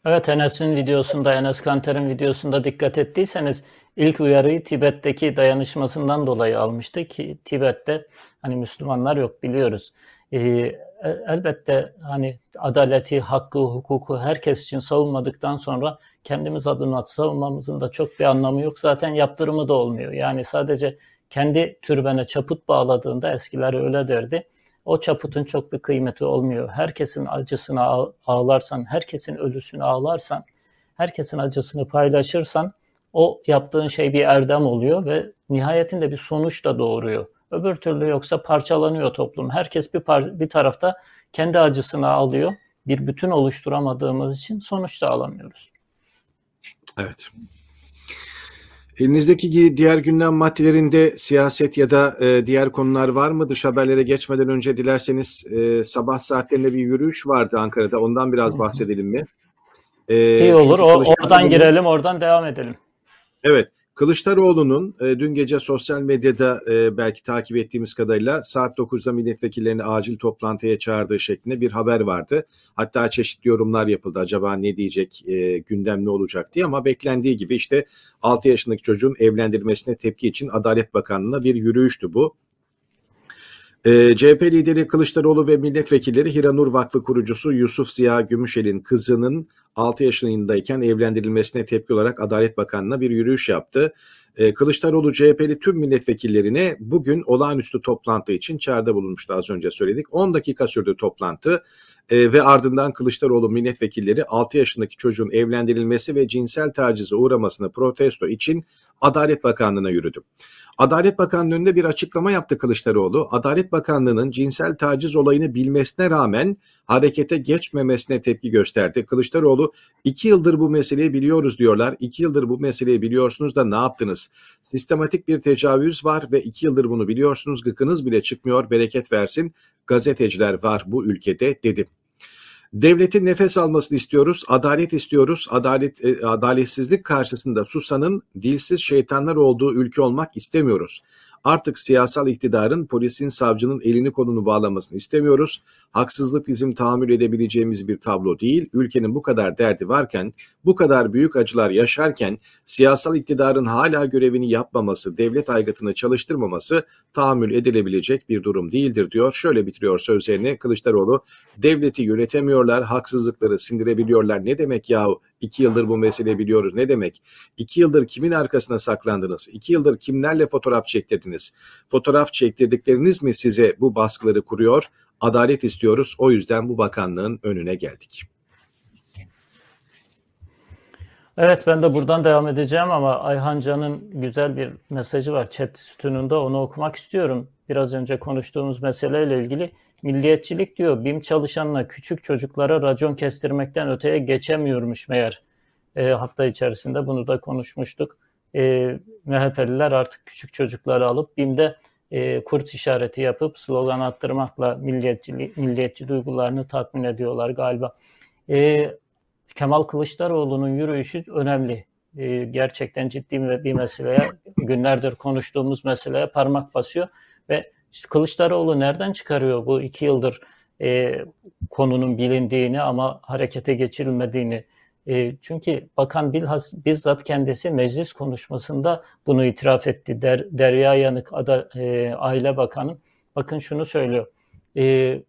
Evet Enes'in videosunda, Enes Kanter'in videosunda dikkat ettiyseniz ilk uyarıyı Tibet'teki dayanışmasından dolayı almıştı ki Tibet'te hani Müslümanlar yok biliyoruz. Ee, elbette hani adaleti, hakkı, hukuku herkes için savunmadıktan sonra kendimiz adına savunmamızın da çok bir anlamı yok. Zaten yaptırımı da olmuyor. Yani sadece kendi türbene çaput bağladığında eskiler öyle derdi o çaputun çok bir kıymeti olmuyor. Herkesin acısını ağlarsan, herkesin ölüsünü ağlarsan, herkesin acısını paylaşırsan o yaptığın şey bir erdem oluyor ve nihayetinde bir sonuç da doğuruyor. Öbür türlü yoksa parçalanıyor toplum. Herkes bir, par- bir tarafta kendi acısını alıyor. Bir bütün oluşturamadığımız için sonuç da alamıyoruz. Evet. Elinizdeki diğer gündem maddelerinde siyaset ya da e, diğer konular var mı? Dış haberlere geçmeden önce dilerseniz e, sabah saatlerinde bir yürüyüş vardı Ankara'da. Ondan biraz bahsedelim mi? E, İyi olur. O, oradan girelim, oradan devam edelim. Evet. Kılıçdaroğlu'nun e, dün gece sosyal medyada e, belki takip ettiğimiz kadarıyla saat 9'da milletvekillerini acil toplantıya çağırdığı şeklinde bir haber vardı. Hatta çeşitli yorumlar yapıldı. Acaba ne diyecek, e, gündem ne olacak diye ama beklendiği gibi işte 6 yaşındaki çocuğun evlendirilmesine tepki için Adalet Bakanlığı'na bir yürüyüştü bu. E, CHP lideri Kılıçdaroğlu ve milletvekilleri Hiranur Vakfı kurucusu Yusuf Ziya Gümüşel'in kızının 6 yaşındayken evlendirilmesine tepki olarak Adalet Bakanlığı'na bir yürüyüş yaptı. E, Kılıçdaroğlu CHP'li tüm milletvekillerine bugün olağanüstü toplantı için çağrıda bulunmuştu az önce söyledik. 10 dakika sürdü toplantı e, ve ardından Kılıçdaroğlu milletvekilleri 6 yaşındaki çocuğun evlendirilmesi ve cinsel tacize uğramasını protesto için Adalet Bakanlığı'na yürüdü. Adalet Bakanlığı önünde bir açıklama yaptı Kılıçdaroğlu. Adalet Bakanlığı'nın cinsel taciz olayını bilmesine rağmen harekete geçmemesine tepki gösterdi. Kılıçdaroğlu iki yıldır bu meseleyi biliyoruz diyorlar. İki yıldır bu meseleyi biliyorsunuz da ne yaptınız? Sistematik bir tecavüz var ve iki yıldır bunu biliyorsunuz. Gıkınız bile çıkmıyor bereket versin. Gazeteciler var bu ülkede dedi. Devletin nefes almasını istiyoruz, adalet istiyoruz. Adalet e, adaletsizlik karşısında susanın dilsiz şeytanlar olduğu ülke olmak istemiyoruz. Artık siyasal iktidarın polisin, savcının elini kolunu bağlamasını istemiyoruz. Haksızlık bizim tahammül edebileceğimiz bir tablo değil. Ülkenin bu kadar derdi varken, bu kadar büyük acılar yaşarken siyasal iktidarın hala görevini yapmaması, devlet aygıtını çalıştırmaması tahammül edilebilecek bir durum değildir diyor. Şöyle bitiriyor sözlerini Kılıçdaroğlu. Devleti yönetemiyorlar, haksızlıkları sindirebiliyorlar. Ne demek yahu? İki yıldır bu meseleyi biliyoruz. Ne demek? İki yıldır kimin arkasına saklandınız? İki yıldır kimlerle fotoğraf çektirdiniz? Fotoğraf çektirdikleriniz mi size bu baskıları kuruyor? Adalet istiyoruz. O yüzden bu bakanlığın önüne geldik. Evet ben de buradan devam edeceğim ama Ayhan Can'ın güzel bir mesajı var chat sütununda onu okumak istiyorum. Biraz önce konuştuğumuz meseleyle ilgili milliyetçilik diyor BİM çalışanına küçük çocuklara racon kestirmekten öteye geçemiyormuş meğer. E, hafta içerisinde bunu da konuşmuştuk. E, MHP'liler artık küçük çocukları alıp BİM'de e, kurt işareti yapıp slogan attırmakla milliyetçi, milliyetçi duygularını tatmin ediyorlar galiba. E, Kemal Kılıçdaroğlu'nun yürüyüşü önemli. E, gerçekten ciddi bir meseleye, günlerdir konuştuğumuz meseleye parmak basıyor ve Kılıçdaroğlu nereden çıkarıyor bu iki yıldır e, konunun bilindiğini ama harekete geçirilmediğini? E, çünkü bakan bilhas, bizzat kendisi meclis konuşmasında bunu itiraf etti. Der, Derya Yanık ada, e, Aile Bakanı bakın şunu söylüyor. E,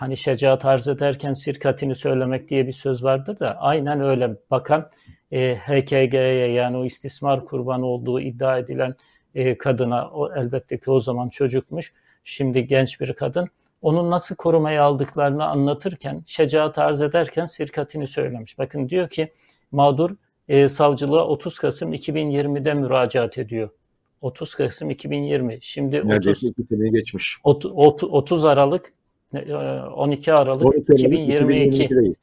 hani şecaat arz ederken sirkatini söylemek diye bir söz vardır da aynen öyle bakan e, HKG'ye yani o istismar kurbanı olduğu iddia edilen e, kadına o elbette ki o zaman çocukmuş şimdi genç bir kadın onun nasıl korumaya aldıklarını anlatırken şecaat arz ederken sirkatini söylemiş. Bakın diyor ki mağdur e, savcılığa 30 Kasım 2020'de müracaat ediyor. 30 Kasım 2020. Şimdi 30, geçmiş. 30 Aralık 12 Aralık 12 2022. 2022'deyiz.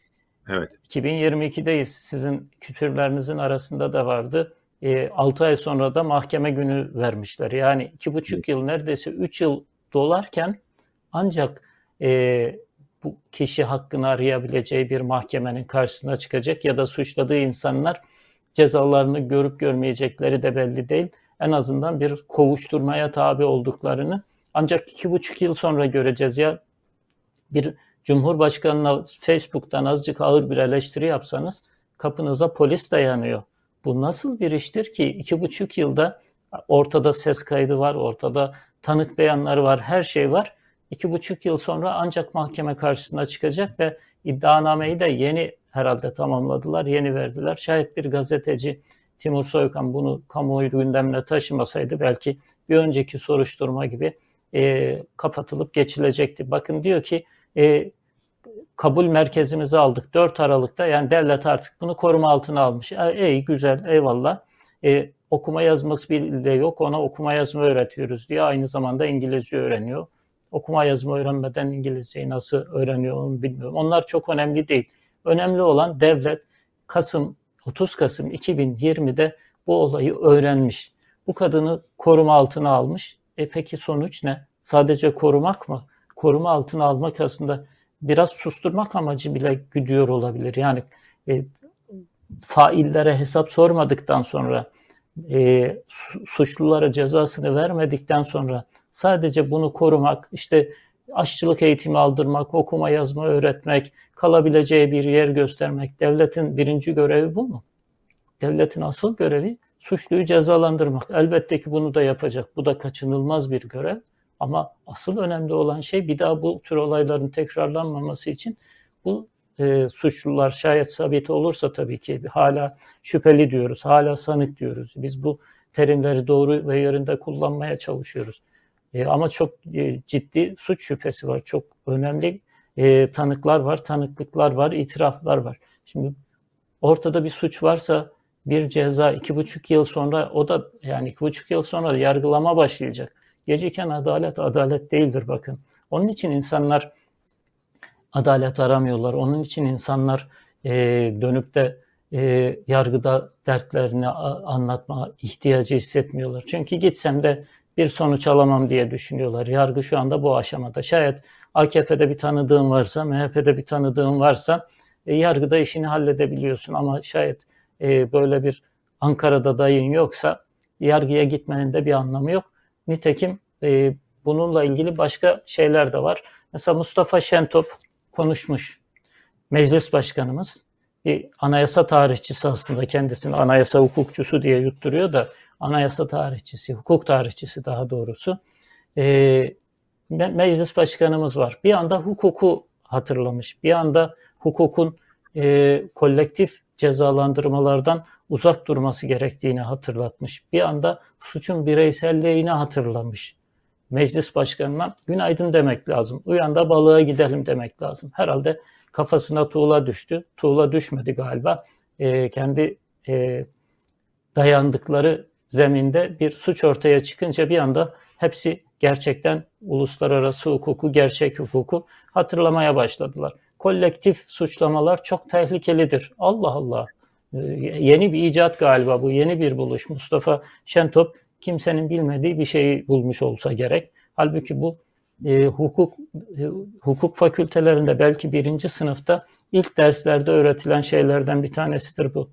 Evet. 2022'deyiz. Sizin küpürlerinizin arasında da vardı. E, 6 ay sonra da mahkeme günü vermişler. Yani 2,5 yıl neredeyse 3 yıl dolarken ancak e, bu kişi hakkını arayabileceği bir mahkemenin karşısına çıkacak ya da suçladığı insanlar cezalarını görüp görmeyecekleri de belli değil. En azından bir kovuşturmaya tabi olduklarını ancak iki buçuk yıl sonra göreceğiz ya bir Cumhurbaşkanına Facebook'tan azıcık ağır bir eleştiri yapsanız kapınıza polis dayanıyor. Bu nasıl bir iştir ki iki buçuk yılda ortada ses kaydı var, ortada tanık beyanları var, her şey var. İki buçuk yıl sonra ancak mahkeme karşısına çıkacak ve iddianameyi de yeni herhalde tamamladılar, yeni verdiler. Şayet bir gazeteci Timur Soykan bunu kamuoyu gündemine taşımasaydı belki bir önceki soruşturma gibi e, kapatılıp geçilecekti. Bakın diyor ki e, kabul merkezimizi aldık 4 Aralık'ta yani devlet artık bunu koruma altına almış. E, iyi güzel eyvallah. E, okuma yazması bile yok ona okuma yazma öğretiyoruz diye aynı zamanda İngilizce öğreniyor. Okuma yazma öğrenmeden İngilizceyi nasıl öğreniyor onu bilmiyorum. Onlar çok önemli değil. Önemli olan devlet Kasım 30 Kasım 2020'de bu olayı öğrenmiş. Bu kadını koruma altına almış. E peki sonuç ne? Sadece korumak mı? Koruma altına almak aslında biraz susturmak amacı bile güdüyor olabilir. Yani e, faillere hesap sormadıktan sonra e, suçlulara cezasını vermedikten sonra sadece bunu korumak, işte aşçılık eğitimi aldırmak, okuma yazma öğretmek, kalabileceği bir yer göstermek devletin birinci görevi bu mu? Devletin asıl görevi suçluyu cezalandırmak. Elbette ki bunu da yapacak. Bu da kaçınılmaz bir görev. Ama asıl önemli olan şey bir daha bu tür olayların tekrarlanmaması için bu e, suçlular şayet sabit olursa tabii ki hala şüpheli diyoruz, hala sanık diyoruz. Biz bu terimleri doğru ve yerinde kullanmaya çalışıyoruz. E, ama çok e, ciddi suç şüphesi var. Çok önemli e, tanıklar var, tanıklıklar var, itiraflar var. Şimdi ortada bir suç varsa bir ceza iki buçuk yıl sonra o da yani iki buçuk yıl sonra yargılama başlayacak. Geciken adalet adalet değildir bakın. Onun için insanlar adalet aramıyorlar. Onun için insanlar e, dönüp de e, yargıda dertlerini anlatma ihtiyacı hissetmiyorlar. Çünkü gitsem de bir sonuç alamam diye düşünüyorlar. Yargı şu anda bu aşamada. Şayet AKP'de bir tanıdığın varsa, MHP'de bir tanıdığın varsa e, yargıda işini halledebiliyorsun. Ama şayet e, böyle bir Ankara'da dayın yoksa yargıya gitmenin de bir anlamı yok. Nitekim e, bununla ilgili başka şeyler de var. Mesela Mustafa Şentop konuşmuş. Meclis Başkanımız bir anayasa tarihçisi aslında kendisini anayasa hukukçusu diye yutturuyor da anayasa tarihçisi, hukuk tarihçisi daha doğrusu. E, meclis başkanımız var. Bir anda hukuku hatırlamış. Bir anda hukukun e, kolektif cezalandırmalardan uzak durması gerektiğini hatırlatmış. Bir anda suçun bireyselliğini hatırlamış. Meclis başkanına günaydın demek lazım. Uyan da balığa gidelim demek lazım. Herhalde kafasına tuğla düştü. Tuğla düşmedi galiba. E, kendi e, dayandıkları zeminde bir suç ortaya çıkınca bir anda hepsi gerçekten uluslararası hukuku, gerçek hukuku hatırlamaya başladılar. Kolektif suçlamalar çok tehlikelidir. Allah Allah. Ee, yeni bir icat galiba bu, yeni bir buluş. Mustafa Şentop kimsenin bilmediği bir şeyi bulmuş olsa gerek. Halbuki bu e, hukuk e, hukuk fakültelerinde belki birinci sınıfta ilk derslerde öğretilen şeylerden bir tanesidir bu.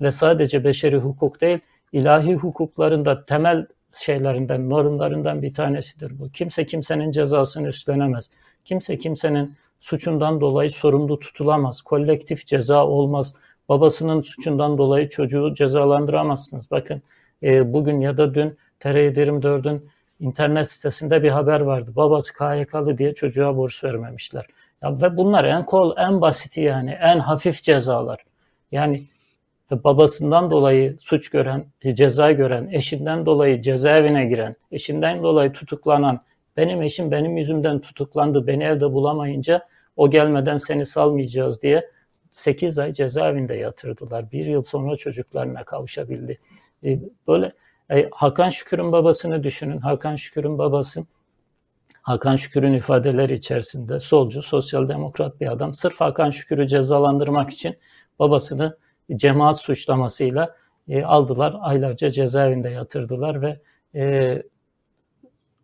Ve sadece beşeri hukuk değil, ilahi hukuklarında temel şeylerinden, normlarından bir tanesidir bu. Kimse kimsenin cezasını üstlenemez. Kimse kimsenin suçundan dolayı sorumlu tutulamaz. Kolektif ceza olmaz. Babasının suçundan dolayı çocuğu cezalandıramazsınız. Bakın e, bugün ya da dün TR24'ün internet sitesinde bir haber vardı. Babası KYK'lı diye çocuğa burs vermemişler. Ya ve bunlar en kol, en basiti yani, en hafif cezalar. Yani babasından dolayı suç gören, ceza gören, eşinden dolayı cezaevine giren, eşinden dolayı tutuklanan, benim eşim benim yüzümden tutuklandı, beni evde bulamayınca o gelmeden seni salmayacağız diye 8 ay cezaevinde yatırdılar. Bir yıl sonra çocuklarına kavuşabildi. E, böyle e, Hakan Şükür'ün babasını düşünün. Hakan Şükür'ün babası Hakan Şükür'ün ifadeleri içerisinde solcu, sosyal demokrat bir adam. Sırf Hakan Şükür'ü cezalandırmak için babasını cemaat suçlamasıyla e, aldılar. Aylarca cezaevinde yatırdılar ve e,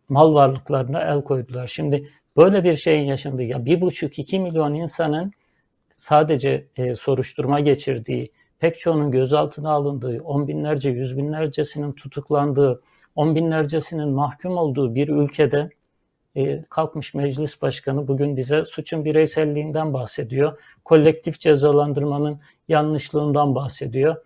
mal varlıklarına el koydular. Şimdi böyle bir şeyin yaşandığı, ya bir buçuk iki milyon insanın sadece e, soruşturma geçirdiği, pek çoğunun gözaltına alındığı, on binlerce, yüz binlercesinin tutuklandığı, on binlercesinin mahkum olduğu bir ülkede e, kalkmış meclis başkanı bugün bize suçun bireyselliğinden bahsediyor. Kolektif cezalandırmanın yanlışlığından bahsediyor.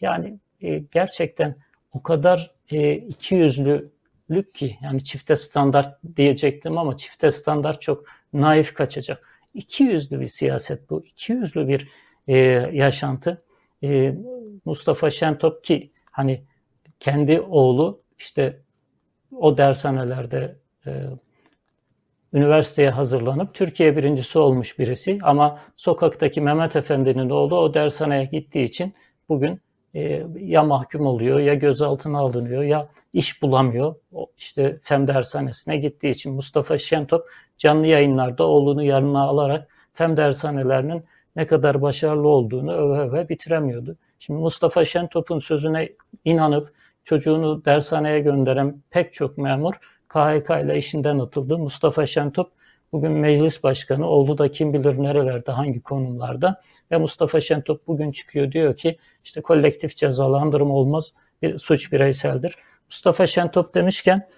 Yani e, gerçekten o kadar e, iki yüzlülük ki yani çifte standart diyecektim ama çifte standart çok naif kaçacak. İki yüzlü bir siyaset bu. iki yüzlü bir e, yaşantı. E, Mustafa Şentop ki hani kendi oğlu işte o dershanelerde e, üniversiteye hazırlanıp Türkiye birincisi olmuş birisi ama sokaktaki Mehmet Efendi'nin oğlu o dershaneye gittiği için bugün ya mahkum oluyor ya gözaltına alınıyor ya iş bulamıyor. İşte FEM dershanesine gittiği için Mustafa Şentop canlı yayınlarda oğlunu yanına alarak FEM dershanelerinin ne kadar başarılı olduğunu öve öve bitiremiyordu. Şimdi Mustafa Şentop'un sözüne inanıp çocuğunu dershaneye gönderen pek çok memur KHK ile işinden atıldı. Mustafa Şentop bugün meclis başkanı, oğlu da kim bilir nerelerde, hangi konumlarda. Ve Mustafa Şentop bugün çıkıyor diyor ki işte kolektif cezalandırma olmaz, bir suç bireyseldir. Mustafa Şentop demişken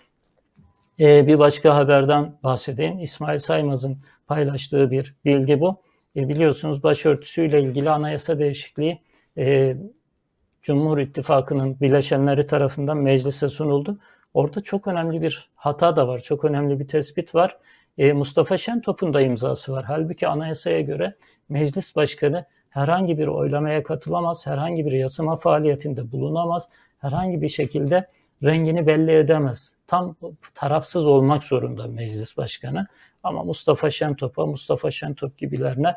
e, bir başka haberden bahsedeyim. İsmail Saymaz'ın paylaştığı bir bilgi bu. E, biliyorsunuz başörtüsüyle ilgili anayasa değişikliği e, Cumhur İttifakı'nın bileşenleri tarafından meclise sunuldu. Orada çok önemli bir hata da var, çok önemli bir tespit var. E, Mustafa Şentop'un da imzası var. Halbuki anayasaya göre meclis başkanı herhangi bir oylamaya katılamaz, herhangi bir yasama faaliyetinde bulunamaz, herhangi bir şekilde rengini belli edemez. Tam tarafsız olmak zorunda meclis başkanı. Ama Mustafa Şentop'a, Mustafa Şentop gibilerine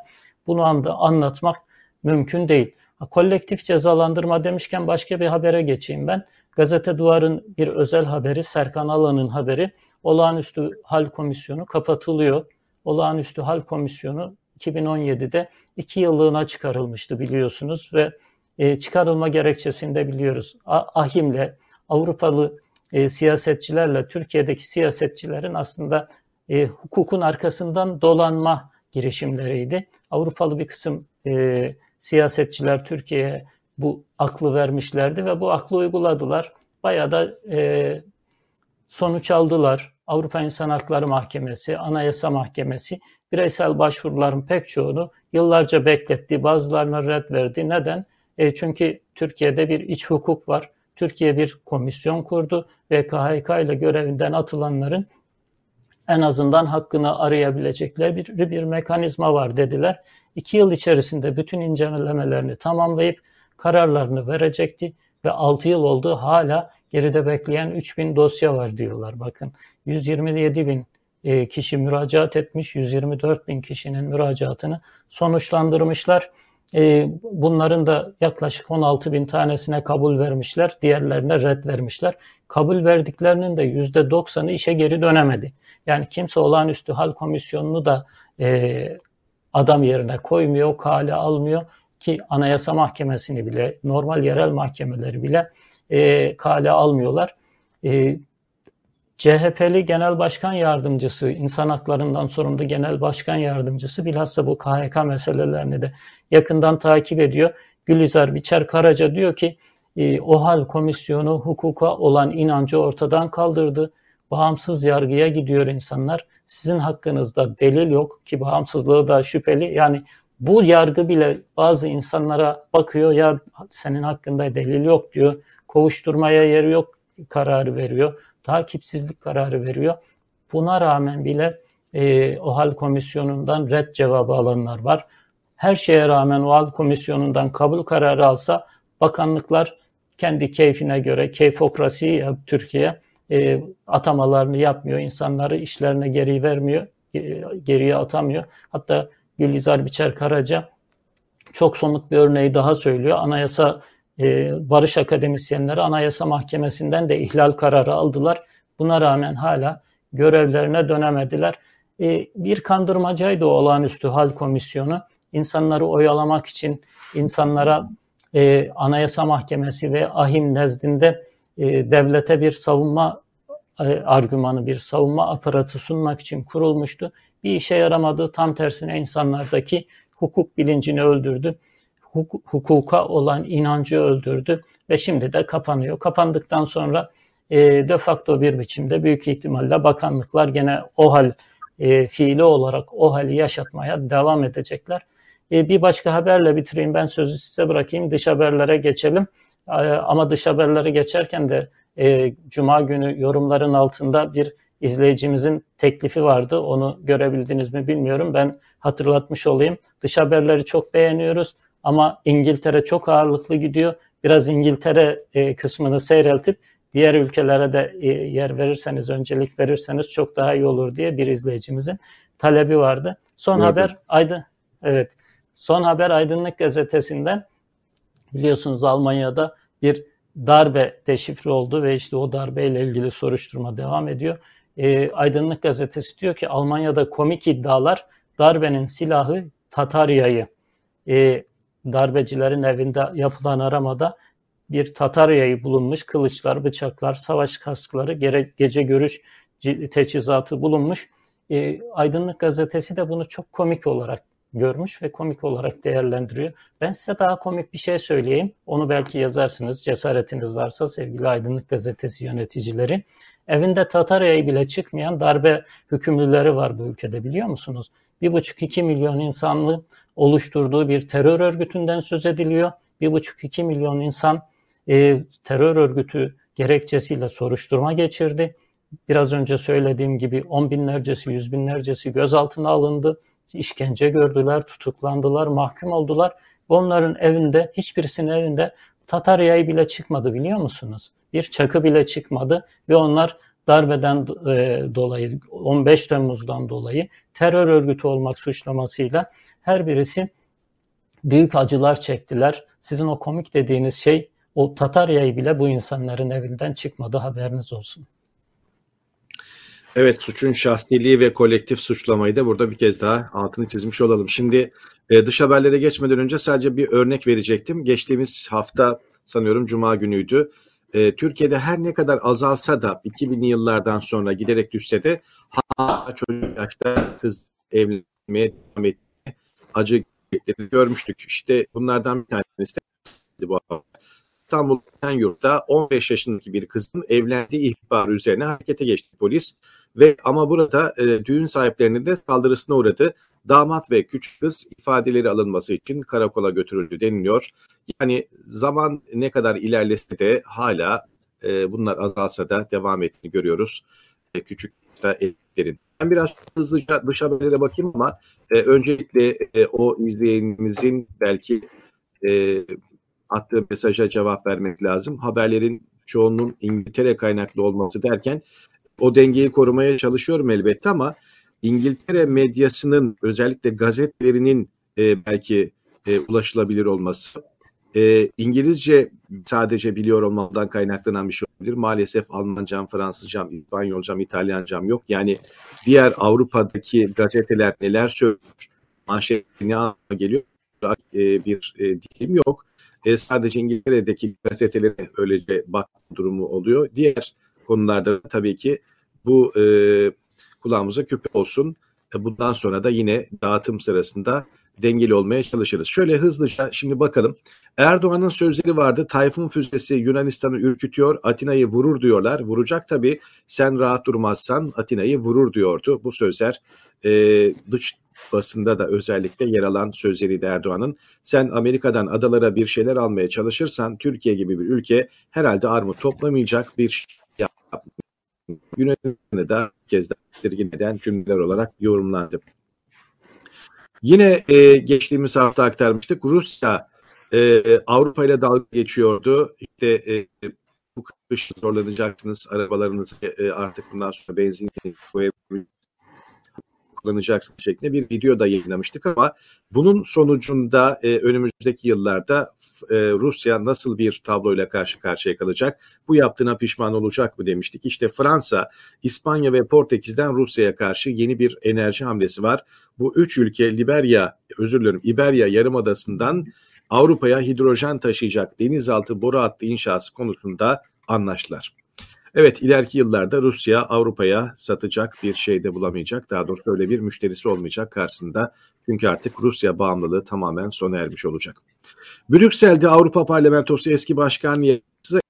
bunu anda anlatmak mümkün değil. Kolektif cezalandırma demişken başka bir habere geçeyim ben. Gazete Duvar'ın bir özel haberi, Serkan Alan'ın haberi. Olağanüstü Hal Komisyonu kapatılıyor. Olağanüstü Hal Komisyonu 2017'de iki yıllığına çıkarılmıştı biliyorsunuz ve e, çıkarılma gerekçesini de biliyoruz. Ahim'le, Avrupalı e, siyasetçilerle Türkiye'deki siyasetçilerin aslında e, hukukun arkasından dolanma girişimleriydi. Avrupalı bir kısım e, siyasetçiler Türkiye'ye bu aklı vermişlerdi ve bu aklı uyguladılar. Bayağı da e, sonuç aldılar. Avrupa İnsan Hakları Mahkemesi, Anayasa Mahkemesi bireysel başvuruların pek çoğunu yıllarca bekletti. Bazılarına red verdi. Neden? E, çünkü Türkiye'de bir iç hukuk var. Türkiye bir komisyon kurdu ve KHK ile görevinden atılanların en azından hakkını arayabilecekleri bir, bir mekanizma var dediler. İki yıl içerisinde bütün incelemelerini tamamlayıp kararlarını verecekti ve 6 yıl oldu hala geride bekleyen 3000 dosya var diyorlar. Bakın 127 bin e, kişi müracaat etmiş, 124 bin kişinin müracaatını sonuçlandırmışlar. E, bunların da yaklaşık 16 bin tanesine kabul vermişler, diğerlerine red vermişler. Kabul verdiklerinin de %90'ı işe geri dönemedi. Yani kimse olağanüstü hal komisyonunu da e, adam yerine koymuyor, kale almıyor ki Anayasa Mahkemesi'ni bile, normal yerel mahkemeleri bile e, kale almıyorlar. E, CHP'li Genel Başkan Yardımcısı, insan haklarından sorumlu Genel Başkan Yardımcısı bilhassa bu KHK meselelerini de yakından takip ediyor. Gülizar Biçer Karaca diyor ki e, OHAL komisyonu hukuka olan inancı ortadan kaldırdı. Bağımsız yargıya gidiyor insanlar. Sizin hakkınızda delil yok ki bağımsızlığı da şüpheli. Yani bu yargı bile bazı insanlara bakıyor ya senin hakkında delil yok diyor. Kovuşturmaya yeri yok kararı veriyor. Takipsizlik kararı veriyor. Buna rağmen bile e, OHAL komisyonundan red cevabı alanlar var. Her şeye rağmen OHAL komisyonundan kabul kararı alsa bakanlıklar kendi keyfine göre keyfokrasi Türkiye e, atamalarını yapmıyor. insanları işlerine geri vermiyor, geriye atamıyor. Hatta Gülizar Biçer Karaca çok somut bir örneği daha söylüyor. Anayasa e, Barış Akademisyenleri Anayasa Mahkemesi'nden de ihlal kararı aldılar. Buna rağmen hala görevlerine dönemediler. E, bir kandırmacaydı o olağanüstü hal komisyonu. İnsanları oyalamak için insanlara e, Anayasa Mahkemesi ve ahim nezdinde devlete bir savunma argümanı, bir savunma aparatı sunmak için kurulmuştu. Bir işe yaramadığı tam tersine insanlardaki hukuk bilincini öldürdü. Huk- hukuka olan inancı öldürdü ve şimdi de kapanıyor. Kapandıktan sonra e, de facto bir biçimde büyük ihtimalle bakanlıklar gene o hal e, fiili olarak o hali yaşatmaya devam edecekler. E, bir başka haberle bitireyim. Ben sözü size bırakayım. Dış haberlere geçelim. E, ama dış haberlere geçerken de e, Cuma günü yorumların altında bir izleyicimizin teklifi vardı. Onu görebildiniz mi bilmiyorum. Ben hatırlatmış olayım. Dış haberleri çok beğeniyoruz ama İngiltere çok ağırlıklı gidiyor. Biraz İngiltere e, kısmını seyreltip diğer ülkelere de e, yer verirseniz, öncelik verirseniz çok daha iyi olur diye bir izleyicimizin talebi vardı. Son evet. haber Aydın evet. Son haber Aydınlık gazetesinden biliyorsunuz Almanya'da bir darbe deşifre oldu ve işte o darbeyle ilgili soruşturma devam ediyor. E, Aydınlık gazetesi diyor ki Almanya'da komik iddialar darbenin silahı Tatarya'yı. E, darbecilerin evinde yapılan aramada bir Tatarya'yı bulunmuş, kılıçlar, bıçaklar, savaş kaskları, gece görüş teçhizatı bulunmuş. E, Aydınlık gazetesi de bunu çok komik olarak görmüş ve komik olarak değerlendiriyor. Ben size daha komik bir şey söyleyeyim. Onu belki yazarsınız cesaretiniz varsa sevgili Aydınlık Gazetesi yöneticileri. Evinde Tatarya'yı bile çıkmayan darbe hükümlüleri var bu ülkede biliyor musunuz? 1,5-2 milyon insanlığın oluşturduğu bir terör örgütünden söz ediliyor. 1,5-2 milyon insan e, terör örgütü gerekçesiyle soruşturma geçirdi. Biraz önce söylediğim gibi on binlercesi, yüz binlercesi gözaltına alındı işkence gördüler, tutuklandılar, mahkum oldular. Onların evinde, hiçbirisinin evinde Tatarya'yı bile çıkmadı biliyor musunuz? Bir çakı bile çıkmadı ve onlar darbeden e, dolayı, 15 Temmuz'dan dolayı terör örgütü olmak suçlamasıyla her birisi büyük acılar çektiler. Sizin o komik dediğiniz şey o Tatarya'yı bile bu insanların evinden çıkmadı haberiniz olsun. Evet suçun şahsiliği ve kolektif suçlamayı da burada bir kez daha altını çizmiş olalım. Şimdi e, dış haberlere geçmeden önce sadece bir örnek verecektim. Geçtiğimiz hafta sanıyorum Cuma günüydü. E, Türkiye'de her ne kadar azalsa da 2000'li yıllardan sonra giderek düşse de hala çocuk yaşta kız evlenmeye devam ettiğini acı görmüştük. İşte bunlardan bir tanesi de bu İstanbul Yurt'ta 15 yaşındaki bir kızın evlendiği ihbarı üzerine harekete geçti polis. Ve ama burada e, düğün sahiplerinin de saldırısına uğradı. Damat ve küçük kız ifadeleri alınması için karakola götürüldü deniliyor. Yani zaman ne kadar ilerlese de hala e, bunlar azalsa da devam ettiğini görüyoruz. E, küçük da evlerin. Ben biraz hızlıca dış haberlere bakayım ama e, öncelikle e, o izleyenimizin belki e, attığı mesaja cevap vermek lazım. Haberlerin çoğunun İngiltere kaynaklı olması derken o dengeyi korumaya çalışıyorum elbette ama İngiltere medyasının özellikle gazetelerinin e, belki e, ulaşılabilir olması, e, İngilizce sadece biliyor olmadan kaynaklanan bir şey olabilir. Maalesef Almancam, Fransızcam, İspanyolcam, İtalyancam yok. Yani diğer Avrupa'daki gazeteler neler söylüyor, manşet ne anlama geliyor e, bir e, dilim yok. E, sadece İngiltere'deki gazetelere öylece bak durumu oluyor. Diğer konularda tabii ki bu e, kulağımıza küpe olsun. E, bundan sonra da yine dağıtım sırasında dengeli olmaya çalışırız. Şöyle hızlıca şimdi bakalım. Erdoğan'ın sözleri vardı. Tayfun füzesi Yunanistan'ı ürkütüyor. Atina'yı vurur diyorlar. Vuracak tabii. Sen rahat durmazsan Atina'yı vurur diyordu. Bu sözler e, dış basında da özellikle yer alan sözleri de Erdoğan'ın. Sen Amerika'dan adalara bir şeyler almaya çalışırsan Türkiye gibi bir ülke herhalde armut toplamayacak bir şey yönetimine de kez dirgin eden cümleler olarak yorumlandı. Yine e, geçtiğimiz hafta aktarmıştık. Rusya e, Avrupa ile dalga geçiyordu. İşte e, bu kış zorlanacaksınız. Arabalarınızı e, artık bundan sonra benzin kullanacaksın şeklinde bir video da yayınlamıştık ama bunun sonucunda e, önümüzdeki yıllarda e, Rusya nasıl bir tabloyla karşı karşıya kalacak? Bu yaptığına pişman olacak mı demiştik. İşte Fransa, İspanya ve Portekiz'den Rusya'ya karşı yeni bir enerji hamlesi var. Bu üç ülke Liberya, özür dilerim İberya Yarımadası'ndan Avrupa'ya hidrojen taşıyacak denizaltı boru hattı inşası konusunda anlaştılar. Evet ileriki yıllarda Rusya Avrupa'ya satacak bir şey de bulamayacak. Daha doğrusu öyle bir müşterisi olmayacak karşısında. Çünkü artık Rusya bağımlılığı tamamen sona ermiş olacak. Brüksel'de Avrupa Parlamentosu eski başkan yasası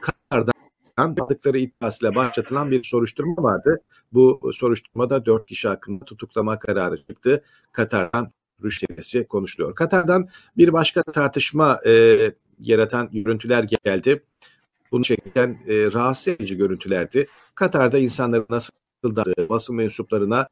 Katar'dan aldıkları iddiasıyla başlatılan bir soruşturma vardı. Bu soruşturmada dört kişi hakkında tutuklama kararı çıktı. Katar'dan rüştiyesi konuşuluyor. Katar'dan bir başka tartışma e, yaratan görüntüler geldi. Bunu çeken e, rahatsız edici görüntülerdi. Katar'da insanların nasıl da basın mensuplarına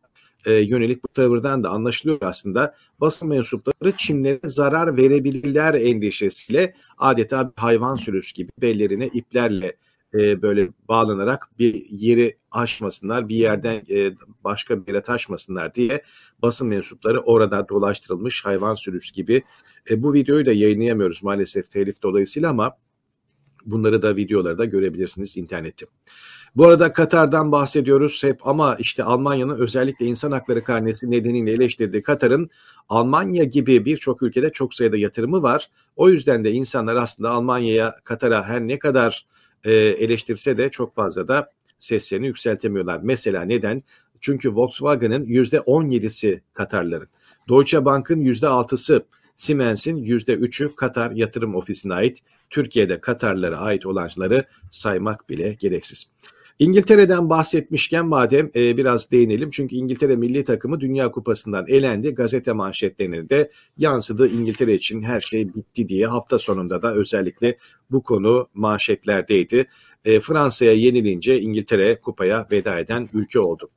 e, yönelik bu tavırdan da anlaşılıyor aslında. Basın mensupları Çinlere zarar verebilirler endişesiyle adeta bir hayvan sürüsü gibi bellerine iplerle e, böyle bağlanarak bir yeri aşmasınlar, bir yerden e, başka bir yere taşmasınlar diye basın mensupları orada dolaştırılmış hayvan sürüsü gibi. E, bu videoyu da yayınlayamıyoruz maalesef telif dolayısıyla ama bunları da videoları da görebilirsiniz internette. Bu arada Katar'dan bahsediyoruz hep ama işte Almanya'nın özellikle insan hakları karnesi nedeniyle eleştirdiği Katar'ın Almanya gibi birçok ülkede çok sayıda yatırımı var. O yüzden de insanlar aslında Almanya'ya, Katar'a her ne kadar e, eleştirse de çok fazla da seslerini yükseltemiyorlar. Mesela neden? Çünkü Volkswagen'ın %17'si Katarların. Deutsche Bank'ın %6'sı, Siemens'in %3'ü Katar Yatırım Ofisi'ne ait. Türkiye'de Katarlara ait olanları saymak bile gereksiz. İngiltere'den bahsetmişken madem e, biraz değinelim. Çünkü İngiltere milli takımı Dünya Kupası'ndan elendi. Gazete manşetlerine de yansıdı. İngiltere için her şey bitti diye hafta sonunda da özellikle bu konu manşetlerdeydi. E, Fransa'ya yenilince İngiltere kupaya veda eden ülke oldu.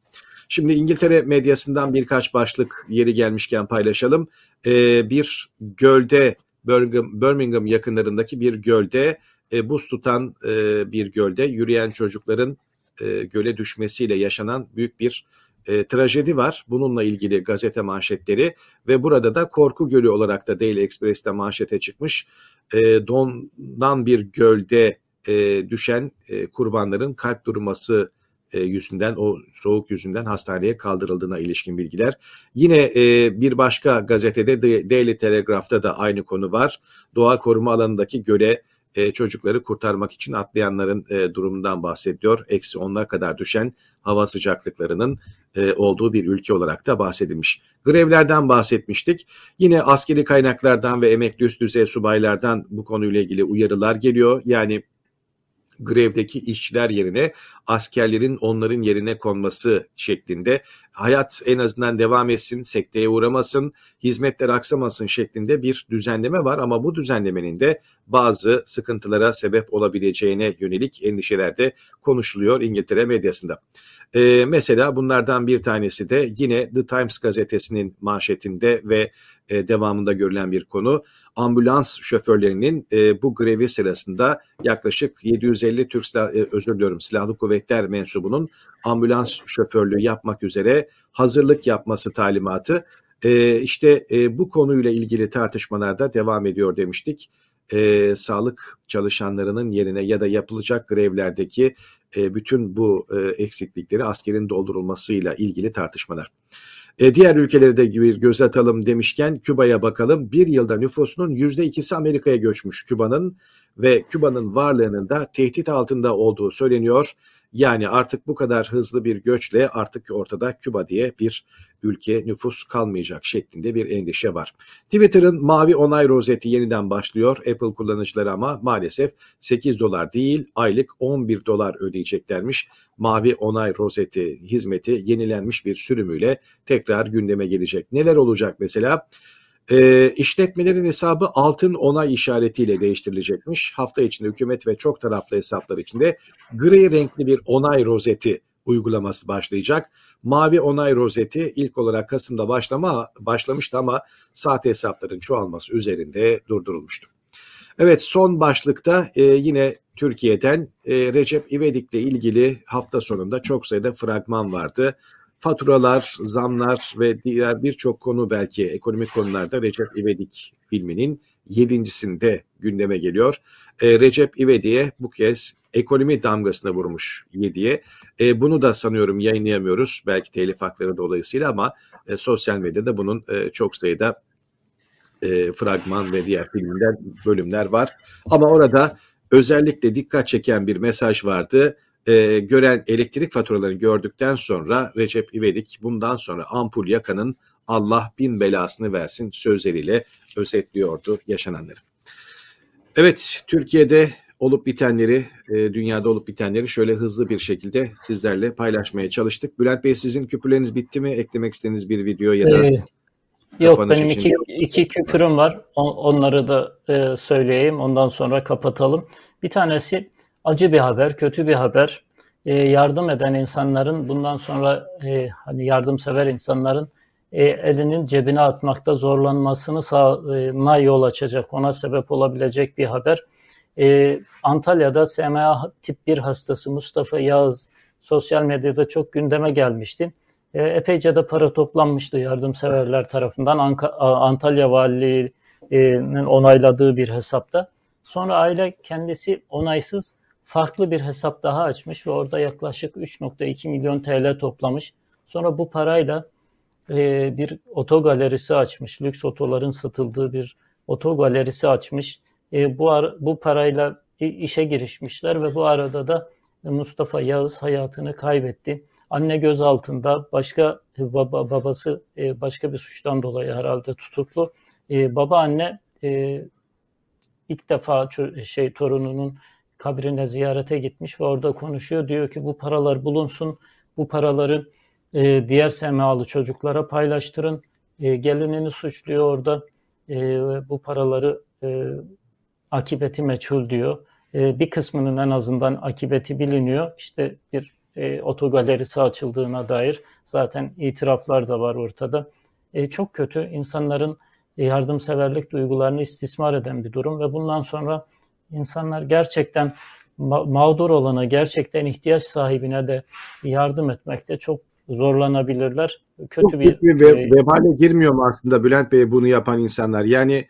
Şimdi İngiltere medyasından birkaç başlık yeri gelmişken paylaşalım. E, bir gölde Birmingham, Birmingham yakınlarındaki bir gölde e, buz tutan e, bir gölde yürüyen çocukların e, göle düşmesiyle yaşanan büyük bir e, trajedi var. Bununla ilgili gazete manşetleri ve burada da Korku Gölü olarak da Daily Express'te manşete çıkmış. E, dondan bir gölde e, düşen e, kurbanların kalp durması e, yüzünden o soğuk yüzünden hastaneye kaldırıldığına ilişkin bilgiler. Yine e, bir başka gazetede Daily Telegraph'ta da aynı konu var. Doğa koruma alanındaki göle e, çocukları kurtarmak için atlayanların e, durumundan bahsediyor. Eksi onlar kadar düşen hava sıcaklıklarının e, olduğu bir ülke olarak da bahsedilmiş. Grevlerden bahsetmiştik. Yine askeri kaynaklardan ve emekli üst düzey subaylardan bu konuyla ilgili uyarılar geliyor. Yani grevdeki işçiler yerine askerlerin onların yerine konması şeklinde hayat en azından devam etsin, sekteye uğramasın, hizmetler aksamasın şeklinde bir düzenleme var ama bu düzenlemenin de bazı sıkıntılara sebep olabileceğine yönelik endişeler de konuşuluyor İngiltere medyasında. Ee, mesela bunlardan bir tanesi de yine The Times gazetesinin manşetinde ve e, devamında görülen bir konu. Ambulans şoförlerinin e, bu grevi sırasında yaklaşık 750 Türk silah, e, özür diliyorum silahlı kuvvetler mensubunun ambulans şoförlüğü yapmak üzere hazırlık yapması talimatı. E, işte e, bu konuyla ilgili tartışmalar da devam ediyor demiştik. E, sağlık çalışanlarının yerine ya da yapılacak grevlerdeki e, bütün bu e, eksiklikleri askerin doldurulmasıyla ilgili tartışmalar. E, diğer ülkeleri de bir göz atalım demişken Küba'ya bakalım. Bir yılda nüfusunun yüzde ikisi Amerika'ya göçmüş Küba'nın ve Küba'nın varlığının da tehdit altında olduğu söyleniyor. Yani artık bu kadar hızlı bir göçle artık ortada Küba diye bir ülke nüfus kalmayacak şeklinde bir endişe var. Twitter'ın mavi onay rozeti yeniden başlıyor. Apple kullanıcıları ama maalesef 8 dolar değil aylık 11 dolar ödeyeceklermiş. Mavi onay rozeti hizmeti yenilenmiş bir sürümüyle tekrar gündeme gelecek. Neler olacak mesela? E, işletmelerin hesabı altın onay işaretiyle değiştirilecekmiş. Hafta içinde hükümet ve çok taraflı hesaplar içinde gri renkli bir onay rozeti uygulaması başlayacak. Mavi onay rozeti ilk olarak Kasım'da başlama başlamıştı ama sahte hesapların çoğalması üzerinde durdurulmuştu. Evet son başlıkta e, yine Türkiye'den e, Recep İvedik'le ilgili hafta sonunda çok sayıda fragman vardı. Faturalar, zamlar ve diğer birçok konu belki ekonomik konularda Recep İvedik filminin yedincisinde gündeme geliyor. E, Recep İvedik'e bu kez ekonomi damgasına vurmuş Yedi'ye. E, bunu da sanıyorum yayınlayamıyoruz belki telif hakları dolayısıyla ama e, sosyal medyada bunun e, çok sayıda e, fragman ve diğer filmler bölümler var. Ama orada özellikle dikkat çeken bir mesaj vardı. E, gören elektrik faturalarını gördükten sonra Recep İvedik bundan sonra ampul yakanın Allah bin belasını versin sözleriyle özetliyordu yaşananları. Evet, Türkiye'de olup bitenleri, e, dünyada olup bitenleri şöyle hızlı bir şekilde sizlerle paylaşmaya çalıştık. Bülent Bey sizin küpürleriniz bitti mi? Eklemek istediğiniz bir video ya da ee, Yok benim iki, iki küpürüm var. onları da e, söyleyeyim. Ondan sonra kapatalım. Bir tanesi acı bir haber, kötü bir haber. E, yardım eden insanların bundan sonra e, hani yardımsever insanların e, elinin cebine atmakta zorlanmasını sağına yol açacak, ona sebep olabilecek bir haber. E, Antalya'da SMA tip 1 hastası Mustafa Yağız sosyal medyada çok gündeme gelmişti. E, epeyce de para toplanmıştı yardımseverler tarafından Anka, Antalya Valiliğinin onayladığı bir hesapta. Sonra aile kendisi onaysız farklı bir hesap daha açmış ve orada yaklaşık 3.2 milyon TL toplamış. Sonra bu parayla e, bir oto galerisi açmış. Lüks otoların satıldığı bir oto galerisi açmış. E, bu ar- bu parayla işe girişmişler ve bu arada da Mustafa Yağız hayatını kaybetti. Anne gözaltında, başka baba, babası e, başka bir suçtan dolayı herhalde tutuklu. E, baba anne e, ilk defa şey torununun kabrine ziyarete gitmiş ve orada konuşuyor. Diyor ki bu paralar bulunsun, bu paraları e, diğer semalı çocuklara paylaştırın. E, gelinini suçluyor orada. E, bu paraları e, akibeti meçhul diyor. E, bir kısmının en azından akibeti biliniyor. İşte bir e, otogalerisi açıldığına dair zaten itiraflar da var ortada. E, çok kötü insanların yardımseverlik duygularını istismar eden bir durum ve bundan sonra insanlar gerçekten mağdur olana, gerçekten ihtiyaç sahibine de yardım etmekte çok zorlanabilirler. Kötü çok bir, bir ve, e, vebale girmiyor mu aslında Bülent Bey bunu yapan insanlar? Yani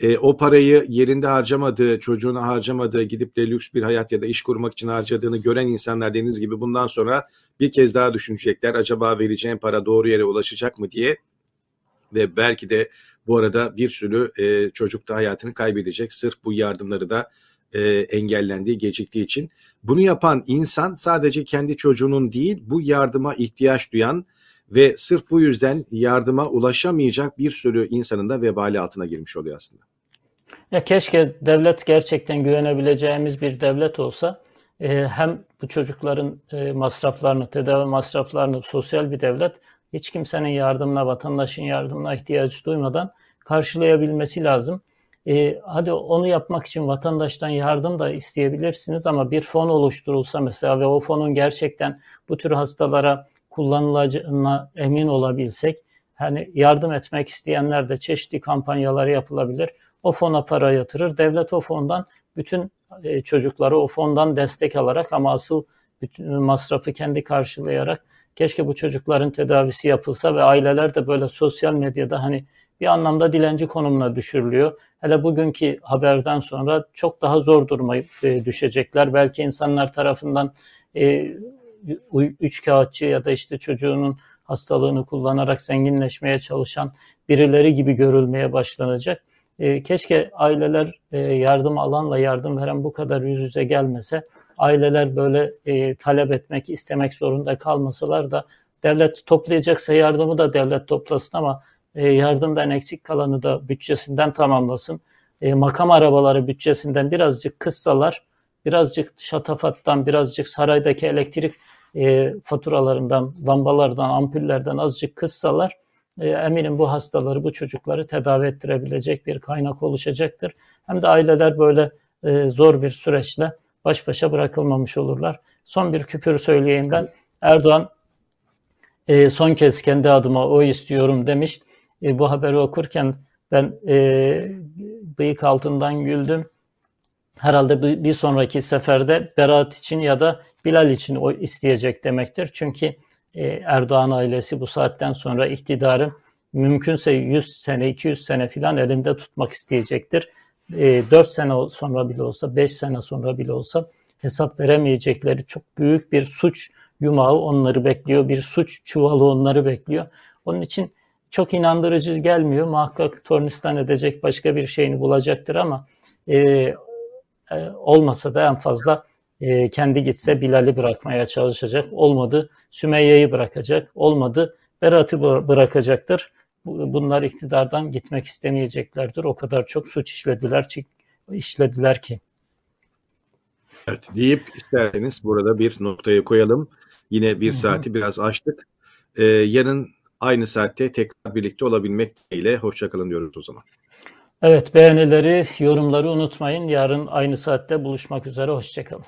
e, o parayı yerinde harcamadığı, çocuğuna harcamadığı, gidip de lüks bir hayat ya da iş kurmak için harcadığını gören insanlar deniz gibi bundan sonra bir kez daha düşünecekler. Acaba vereceğim para doğru yere ulaşacak mı diye ve belki de bu arada bir sürü e, çocuk da hayatını kaybedecek. Sırf bu yardımları da e, engellendiği, geciktiği için. Bunu yapan insan sadece kendi çocuğunun değil, bu yardıma ihtiyaç duyan ve sırf bu yüzden yardıma ulaşamayacak bir sürü insanın da vebali altına girmiş oluyor aslında. Ya keşke devlet gerçekten güvenebileceğimiz bir devlet olsa. E, hem bu çocukların e, masraflarını, tedavi masraflarını sosyal bir devlet hiç kimsenin yardımına, vatandaşın yardımına ihtiyaç duymadan karşılayabilmesi lazım. E, hadi onu yapmak için vatandaştan yardım da isteyebilirsiniz ama bir fon oluşturulsa mesela ve o fonun gerçekten bu tür hastalara kullanılacağına emin olabilsek, hani yardım etmek isteyenler de çeşitli kampanyalar yapılabilir. O fona para yatırır. Devlet o fondan bütün e, çocukları o fondan destek alarak ama asıl bütün masrafı kendi karşılayarak keşke bu çocukların tedavisi yapılsa ve aileler de böyle sosyal medyada hani bir anlamda dilenci konumuna düşürülüyor. Hele bugünkü haberden sonra çok daha zor duruma e, düşecekler. Belki insanlar tarafından e, üç kağıtçı ya da işte çocuğunun hastalığını kullanarak zenginleşmeye çalışan birileri gibi görülmeye başlanacak. E, keşke aileler e, yardım alanla yardım veren bu kadar yüz yüze gelmese, aileler böyle e, talep etmek, istemek zorunda kalmasalar da devlet toplayacaksa yardımı da devlet toplasın ama e, yardımdan eksik kalanı da bütçesinden tamamlasın. E, makam arabaları bütçesinden birazcık kıssalar, birazcık şatafattan, birazcık saraydaki elektrik e, faturalarından, lambalardan, ampullerden azıcık kıssalar e, eminim bu hastaları, bu çocukları tedavi ettirebilecek bir kaynak oluşacaktır. Hem de aileler böyle e, zor bir süreçle baş başa bırakılmamış olurlar. Son bir küpür söyleyeyim ben. Erdoğan e, son kez kendi adıma o istiyorum demiş. E, bu haberi okurken ben e, bıyık altından güldüm. herhalde bir sonraki seferde Berat için ya da Bilal için o isteyecek demektir. Çünkü e, Erdoğan ailesi bu saatten sonra iktidarı mümkünse 100 sene, 200 sene filan elinde tutmak isteyecektir. 4 e, sene sonra bile olsa, 5 sene sonra bile olsa hesap veremeyecekleri çok büyük bir suç yumağı onları bekliyor. Bir suç çuvalı onları bekliyor. Onun için çok inandırıcı gelmiyor. Muhakkak tornistan edecek başka bir şeyini bulacaktır ama e, e, olmasa da en fazla e, kendi gitse Bilal'i bırakmaya çalışacak. Olmadı Sümeyye'yi bırakacak. Olmadı Berat'ı bırakacaktır. Bunlar iktidardan gitmek istemeyeceklerdir. O kadar çok suç işlediler, işlediler ki. Evet deyip isterseniz burada bir noktaya koyalım. Yine bir saati biraz açtık. Ee, yarın aynı saatte tekrar birlikte olabilmek ile hoşçakalın diyoruz o zaman. Evet beğenileri, yorumları unutmayın. Yarın aynı saatte buluşmak üzere. Hoşçakalın.